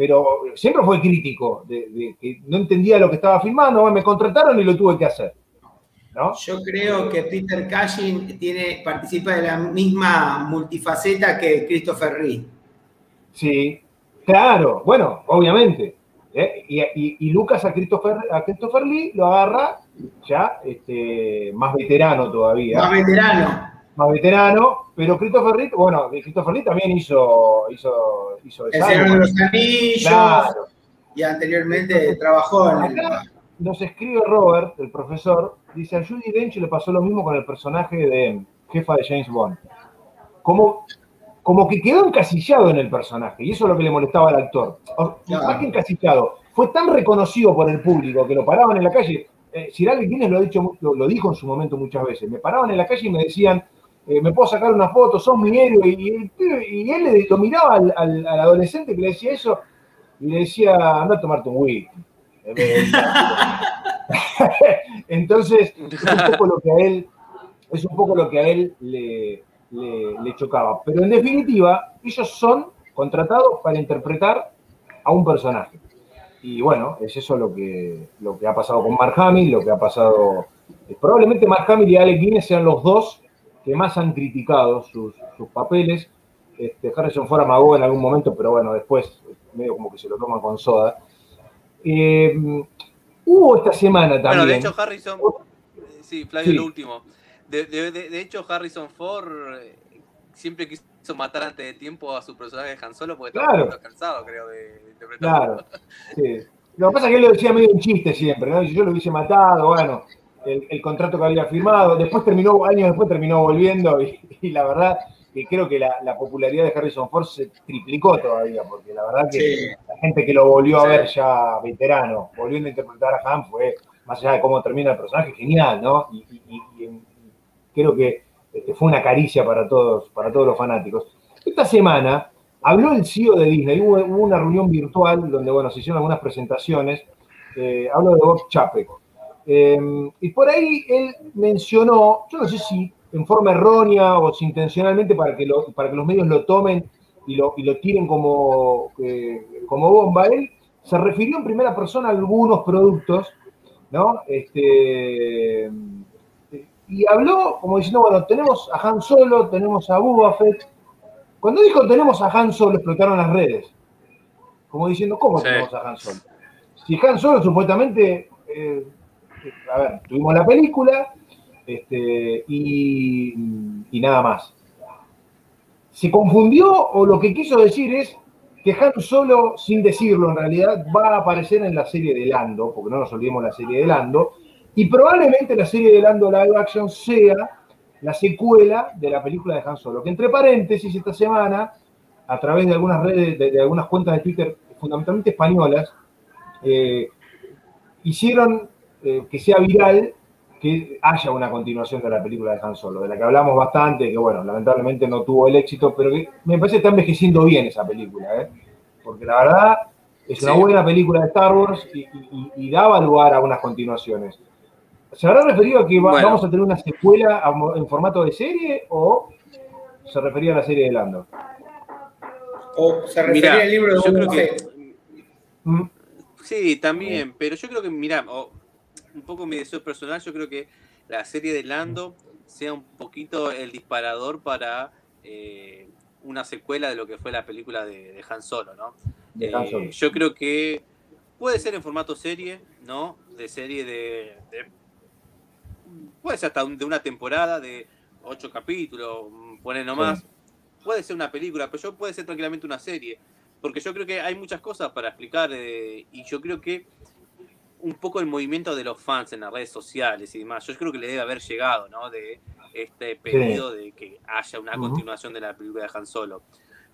pero siempre fue crítico, de, que no entendía lo que estaba filmando, me contrataron y lo tuve que hacer. Yo creo que Peter Cushing tiene, participa de la misma multifaceta que Christopher Lee. Sí, claro, bueno, obviamente. ¿Eh? Y, Lucas a Christopher, a Christopher Lee lo agarra ya este, más veterano todavía. Más veterano más veterano, pero Christopher Lee, bueno, Christopher Lee también hizo, hizo, hizo El Señor de los Anillos. Y anteriormente trabajó en Acá Nos escribe Robert, el profesor, dice a Judy Dench le pasó lo mismo con el personaje de jefa de James Bond. Como, como que quedó encasillado en el personaje, y eso es lo que le molestaba al actor. Más que encasillado, fue tan reconocido por el público que lo paraban en la calle. Eh, Sir Alex lo, ha dicho, lo dijo en su momento muchas veces. Me paraban en la calle y me decían, eh, me puedo sacar una foto, sos mi héroe. Y, él le, lo miraba al, adolescente que le decía eso y le decía, anda a tomarte un whisky. Entonces, es un poco lo que a él, es un poco lo que a él le, chocaba. Pero en definitiva, ellos son contratados para interpretar a un personaje. Y bueno, es eso lo que, lo que ha pasado con Mark Hamill, lo que ha pasado. Eh, probablemente Mark Hamill y Alec Guinness sean los dos que más han criticado sus, papeles. Este, Harrison Ford amagó en algún momento, pero bueno, después medio como que se lo toman con soda. Eh, hubo esta semana también. Bueno, de hecho, Harrison. Sí, Flavio, lo último. De, hecho, Harrison Ford eh, siempre quiso matar antes de tiempo a su personaje de Han Solo porque estaba cansado, creo, de interpretarlo. Claro, sí. Lo que pasa es que él lo decía medio un chiste siempre, ¿no? Si yo lo hubiese matado, bueno, el, contrato que había firmado. Después terminó, años después terminó volviendo y, la verdad que creo que la, popularidad de Harrison Ford se triplicó todavía, porque la verdad que la gente que lo volvió a ver ya veterano, volviendo a interpretar a Han fue, más allá de cómo termina el personaje, genial, ¿no? Y, creo que este, fue una caricia para todos, para todos los fanáticos. Esta semana habló el CEO de Disney, hubo, una reunión virtual donde, bueno, se hicieron algunas presentaciones, eh, hablo de Bob Chapek, Em, y por ahí él mencionó, yo no sé si en forma errónea o si intencionalmente para que, para que los medios lo tomen y lo, y lo tiren como, eh, como bomba, él se refirió en primera persona a algunos productos, ¿no? Este, y habló como diciendo, bueno, tenemos a Han Solo, tenemos a Boba Fett. Cuando dijo tenemos a Han Solo, explotaron las redes. Como diciendo, ¿cómo tenemos a Han Solo? Si Han Solo supuestamente, eh, a ver, tuvimos la película este, y, y nada más. ¿Se confundió o lo que quiso decir es que Han Solo, sin decirlo en realidad, va a aparecer en la serie de Lando, porque no nos olvidemos la serie de Lando, y probablemente la serie de Lando Live Action sea la secuela de la película de Han Solo, que entre paréntesis esta semana, a través de algunas redes, de, algunas cuentas de Twitter, fundamentalmente españolas, eh, hicieron eh, que sea viral que haya una continuación de la película de Han Solo, de la que hablamos bastante, que bueno, lamentablemente no tuvo el éxito, pero que me parece que está envejeciendo bien esa película, ¿eh? porque la verdad es una buena película de Star Wars y, daba lugar a unas continuaciones. ¿Se habrá referido a que vamos a tener una secuela en formato de serie o se refería a la serie de Lando? O se refería al libro de yo creo ¿Mm? Sí, también, pero yo creo que, mira, un poco mi deseo personal, yo creo que la serie de Lando sea un poquito el disparador para eh, una secuela de lo que fue la película de, Han Solo, ¿no? Eh, yo creo que puede ser en formato serie, ¿no? De serie de, puede ser hasta de una temporada de ocho capítulos, poner nomás. Puede ser una película, pero yo puede ser tranquilamente una serie. Porque yo creo que hay muchas cosas para explicar eh, y yo creo que un poco el movimiento de los fans en las redes sociales y demás. Yo creo que le debe haber llegado, ¿no? De este pedido de que haya una continuación de la película de Han Solo.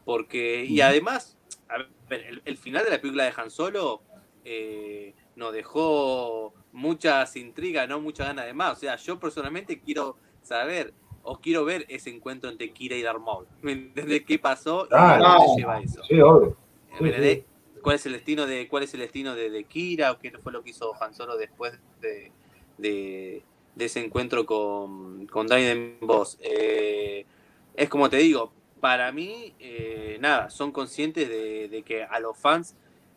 Porque, y además, a ver, el, final de la película de Han Solo eh, nos dejó muchas intrigas, ¿no? Muchas ganas de más. O sea, yo personalmente quiero saber o quiero ver ese encuentro entre Kira y Darth Maul. ¿Me entiendes qué pasó y a dónde lleva eso? Sí, obvio cuál es el destino de cuál es el destino de, Kira o qué fue lo que hizo Han Solo después de, ese encuentro con, con Boss. Eh, es como te digo, para mí, eh, nada, son conscientes de, que a los fans,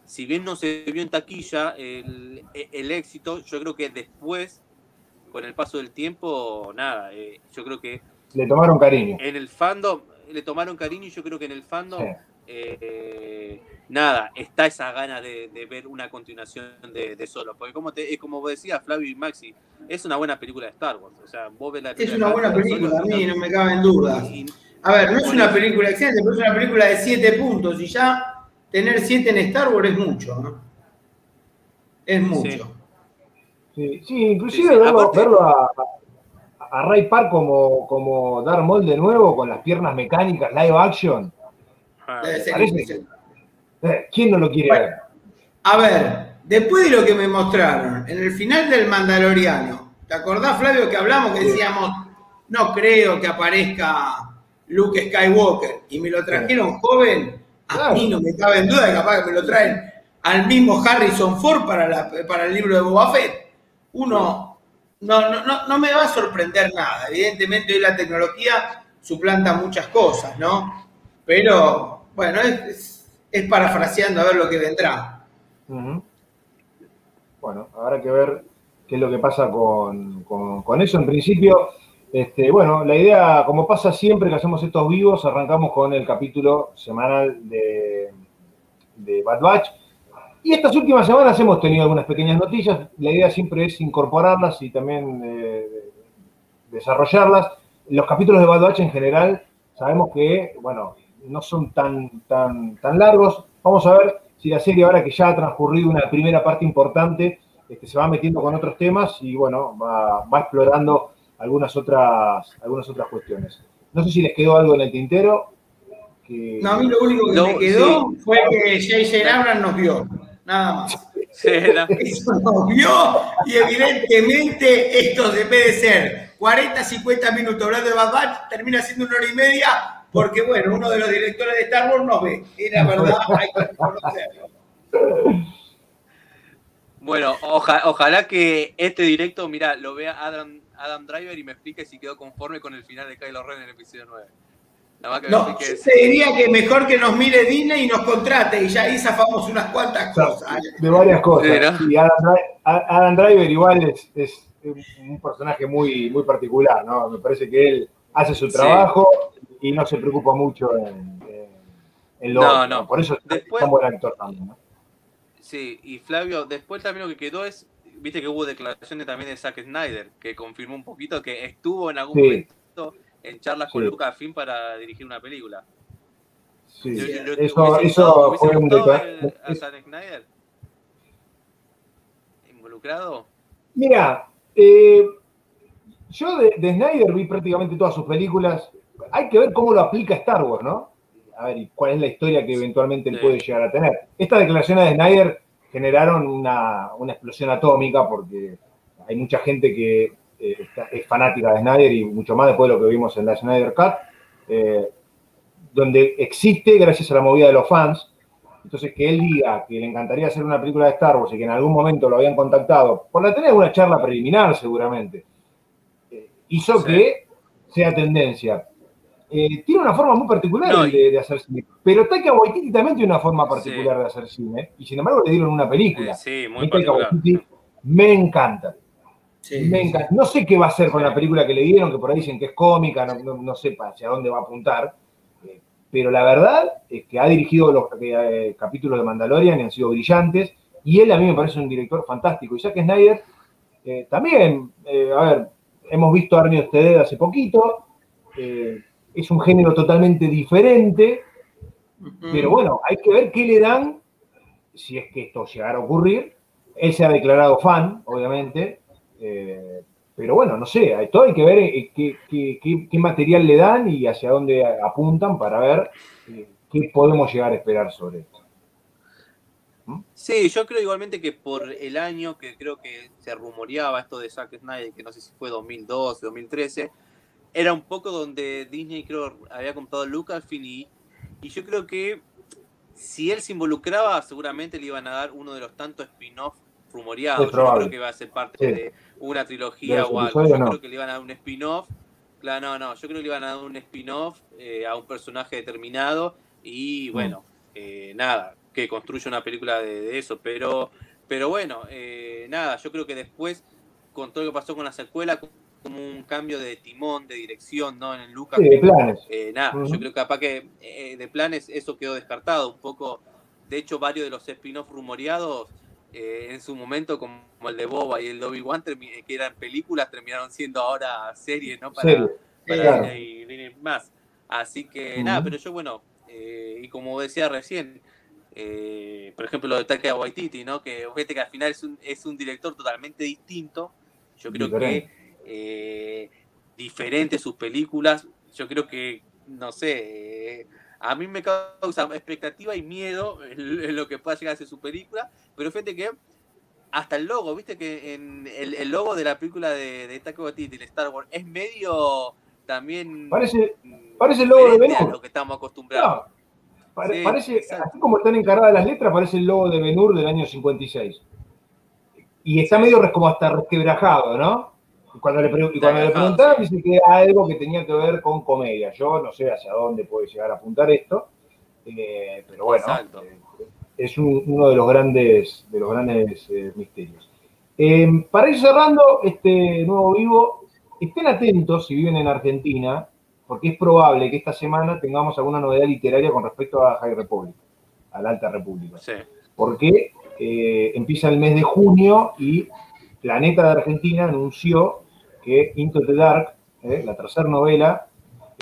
si bien no se vio en taquilla el, éxito, yo creo que después, con el paso del tiempo, nada, eh, yo creo que... Le tomaron cariño. En el fandom, le tomaron cariño y yo creo que en el fandom nada, está esa gana de, ver una continuación de, Solo. Porque como, te, como decía Flavio y Maxi, es una buena película de Star Wars. O sea, vos ves la es una buena película, a mí no me cabe en duda. A ver, no es una película excelente, pero es una película de siete puntos y ya tener siete en Star Wars es mucho, ¿no? Es mucho. Sí, sí, inclusive verlo, a, a, Ray Park como, como Darth Maul de nuevo, con las piernas mecánicas, live action. Ah, parece, eh, ¿Quién no lo quiere ver? A ver, después de lo que me mostraron, en el final del Mandaloriano, ¿te acordás, Flavio, que hablamos que decíamos, no creo que aparezca Luke Skywalker, y me lo trajeron joven? A mí no me cabe en duda de capaz que me lo traen al mismo Harrison Ford para, para el libro de Boba Fett. Uno no, no, no me va a sorprender nada. Evidentemente hoy la tecnología suplanta muchas cosas, ¿no? Pero, bueno, es es parafraseando a ver lo que vendrá. Bueno, habrá que ver qué es lo que pasa con, eso. En principio, este, bueno, la idea, como pasa siempre que hacemos estos vivos, arrancamos con el capítulo semanal de, Bad Batch. Y estas últimas semanas hemos tenido algunas pequeñas noticias. La idea siempre es incorporarlas y también eh, desarrollarlas. Los capítulos de Bad Batch en general, sabemos que, bueno, no son tan, tan, tan largos. Vamos a ver si la serie, ahora que ya ha transcurrido una primera parte importante, este, se va metiendo con otros temas y bueno, va, explorando algunas otras, algunas otras cuestiones. No sé si les quedó algo en el tintero. No, a mí lo único que me quedó fue que J.J. Abrams nos vio, nada más. Eso nos vio y evidentemente esto debe de ser 40, 50 minutos hablando de Bad Batch, termina siendo una hora y media porque bueno, uno de los directores de Star Wars nos ve, y la verdad hay que reconocerlo. Bueno, ojalá que este directo, mira, lo vea Adam, Adam Driver y me explique si quedó conforme con el final de Kylo Ren en el episodio 9. no, se diría que mejor que nos mire Disney y nos contrate y ya ahí zafamos unas cuantas cosas. De varias cosas. Y Adam, Driver igual es, un personaje muy, muy particular, ¿no? Me parece que él hace su trabajo y no se preocupa mucho en, en, lo No, no. Por eso es un buen actor también, ¿no? Sí, y Flavio, después también lo que quedó es, viste que hubo declaraciones también de Zack Snyder, que confirmó un poquito que estuvo en algún momento en charlas con Lucas Lucasfilm para dirigir una película. Sí, eso, eso fue un detalle. a Zack Snyder? ¿Involucrado? Mira, eh, yo de, de, Snyder vi prácticamente todas sus películas. Hay que ver cómo lo aplica Star Wars, ¿no? a ver, ¿y cuál es la historia que eventualmente él puede llegar a tener? Estas declaraciones de Snyder generaron una, explosión atómica porque hay mucha gente que eh, es fanática de Snyder y mucho más después de lo que vimos en la Snyder Cut, eh, donde existe gracias a la movida de los fans. Entonces, que él diga que le encantaría hacer una película de Star Wars y que en algún momento lo habían contactado, por la tener una charla preliminar seguramente, eh, hizo que sea tendencia. Eh, tiene una forma muy particular de, hacer cine. Pero Taika Waititi también tiene una forma particular de hacer cine. Y sin embargo le dieron una película. Sí, muy Taika Waititi me encanta. me encanta. No sé qué va a hacer con la película que le dieron, que por ahí dicen que es cómica, no, no, sé hacia dónde va a apuntar. Eh, pero la verdad es que ha dirigido los eh, capítulos de Mandalorian y han sido brillantes. Y él a mí me parece un director fantástico. Y Zack Snyder también, a ver, hemos visto a Arnie Ustedes hace poquito es un género totalmente diferente, pero bueno, hay que ver qué le dan, si es que esto llegara a ocurrir. Él se ha declarado fan, obviamente, eh, pero bueno, no sé, todo hay que ver eh, qué, material le dan y hacia dónde apuntan para ver eh, qué podemos llegar a esperar sobre esto. ¿Mm? Sí, yo creo igualmente que por el año que creo que se rumoreaba esto de Zack Snyder, que no sé si fue 2012, 2013, era un poco donde Disney creo había comprado Lucasfilm y, y yo creo que si él se involucraba seguramente le iban a dar uno de los tantos spin-off rumoreados. Yo creo que iba a ser parte de una trilogía o algo. Yo creo que le iban a dar un spin-off. Claro, no, no, yo creo que le iban a dar un spin-off eh, a un personaje determinado y mm. bueno, eh, nada, que construya una película de, eso, pero, pero bueno, eh, nada, yo creo que después, con todo lo que pasó con la secuela, como un cambio de timón, de dirección, ¿no? En el Lucas. Sí, de planes. Eh, nada, yo creo que capaz que eh, de planes eso quedó descartado un poco. De hecho, varios de los spin-off rumoreados eh, en su momento, como el de Boba y el de Obi-Wan, que eran películas, terminaron siendo ahora series, ¿no? Para, para y más. Así que nada, pero yo, bueno, y como decía recién, por ejemplo, lo de Taika Waititi, ¿no? Que fíjate que al final es un, es un director totalmente distinto. Yo creo que eh, diferentes sus películas. Yo creo que, no sé, eh, a mí me causa expectativa y miedo en, lo que pueda llegar a ser su película, pero fíjate que hasta el logo, viste que en el, logo de la película de, de Taco Waititi, de Star Wars, es medio también... Parece, parece el logo de Benur. lo que estamos acostumbrados. parece, así como están encaradas las letras, parece el logo de Benur del año 56. Y está medio como hasta resquebrajado, ¿no? Cuando le, cuando le preguntaron, dice que era algo que tenía que ver con comedia. Yo no sé hacia dónde puede llegar a apuntar esto, eh, pero bueno, eh, es uno de los grandes, de los grandes eh, misterios. para ir cerrando este nuevo vivo, estén atentos si viven en Argentina, porque es probable que esta semana tengamos alguna novedad literaria con respecto a High Republic, a la Alta República. Porque empieza el mes de junio y Planeta de Argentina anunció que Into the Dark, eh, la tercera novela,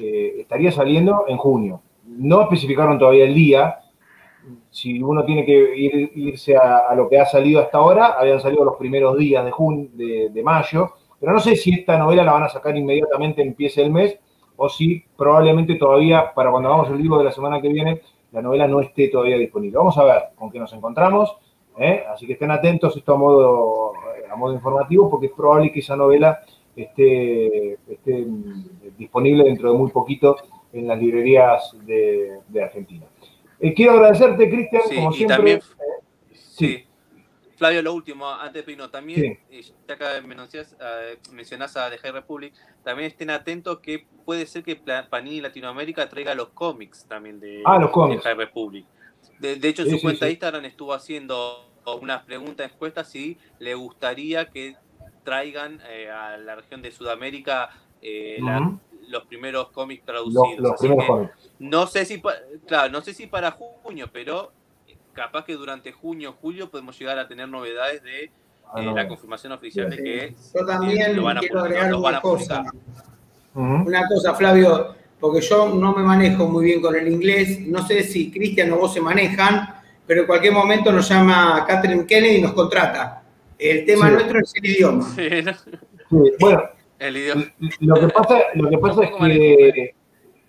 eh, estaría saliendo en junio. No especificaron todavía el día. Si uno tiene que irse a, lo que ha salido hasta ahora, habían salido los primeros días de, de, mayo, pero no sé si esta novela la van a sacar inmediatamente empiece el mes o si probablemente todavía, para cuando hagamos el libro de la semana que viene, la novela no esté todavía disponible. Vamos a ver con qué nos encontramos. ¿eh? Así que estén atentos, esto a modo, a modo informativo, porque es probable que esa novela esté, disponible dentro de muy poquito en las librerías de, Argentina. Eh, quiero agradecerte, Cristian, como siempre. sí. Flavio, lo último, antes de irnos, también, ya acá mencionás, a The High Republic, también estén atentos que puede ser que Panini Latinoamérica traiga los cómics también de, ah, los cómics. High Republic. De, hecho, en su cuenta Instagram estuvo haciendo unas preguntas, encuestas si le gustaría que traigan eh, a la región de Sudamérica eh, los primeros cómics traducidos. No sé si, claro, no sé si para junio, pero capaz que durante junio, julio podemos llegar a tener novedades de ah, eh, la confirmación oficial de que yo también lo van a quiero agregar una cosa. Una cosa, Flavio, porque yo no me manejo muy bien con el inglés, no sé si Cristian o vos se manejan, pero en cualquier momento nos llama Catherine Kennedy y nos contrata. El tema nuestro es el idioma. bueno, el idioma. Lo, que pasa, lo que pasa es que...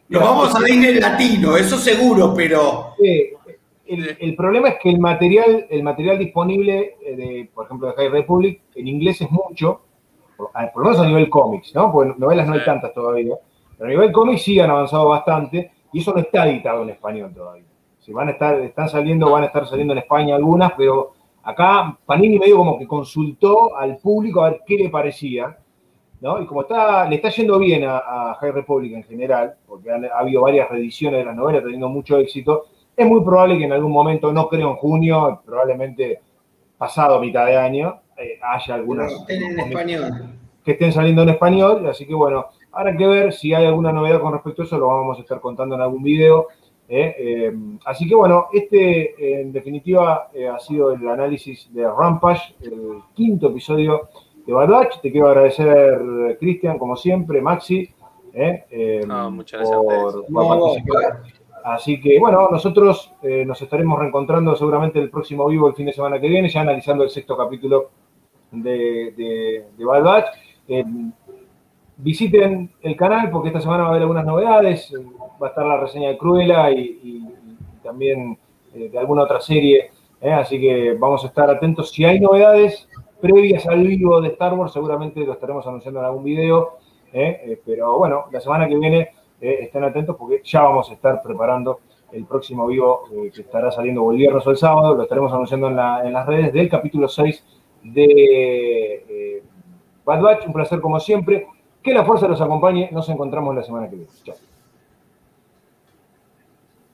Nos vamos a ir en latino, eso seguro, pero el, problema es que el material, el material disponible, eh, de, por ejemplo, de High Republic, en inglés es mucho, por, lo menos a nivel cómics, ¿no? Porque novelas no hay tantas todavía. Pero a nivel cómics sí han avanzado bastante y eso no está editado en español todavía. Si van a estar, están saliendo, van a estar saliendo en España algunas, pero acá Panini medio como que consultó al público a ver qué le parecía. ¿no? Y como está, le está yendo bien a, High Republic en general, porque ha habido varias reediciones de las novelas teniendo mucho éxito, es muy probable que en algún momento, no creo en junio, probablemente pasado mitad de año, eh, haya algunas que estén saliendo en español. Así que bueno, habrá que ver si hay alguna novedad con respecto a eso, lo vamos a estar contando en algún video. Eh, eh, así que bueno, este en definitiva ha sido el análisis de Rampage, el quinto episodio de Bad Te quiero agradecer, Cristian, como siempre, Maxi, muchas gracias por, participar. Así que bueno, nosotros eh, nos estaremos reencontrando seguramente el próximo vivo el fin de semana que viene, ya analizando el sexto capítulo de, de, Bad Batch. Eh, visiten el canal porque esta semana va a haber algunas novedades. Va a estar la reseña de Cruella y, también eh, de alguna otra serie. así que vamos a estar atentos. Si hay novedades previas al vivo de Star Wars, seguramente lo estaremos anunciando en algún video. pero bueno, la semana que viene eh, estén atentos porque ya vamos a estar preparando el próximo vivo eh, que estará saliendo el viernes o el sábado, lo estaremos anunciando en, las redes del capítulo 6 de eh, Bad Batch. Un placer como siempre. Que la fuerza los acompañe. Nos encontramos la semana que viene. Chao.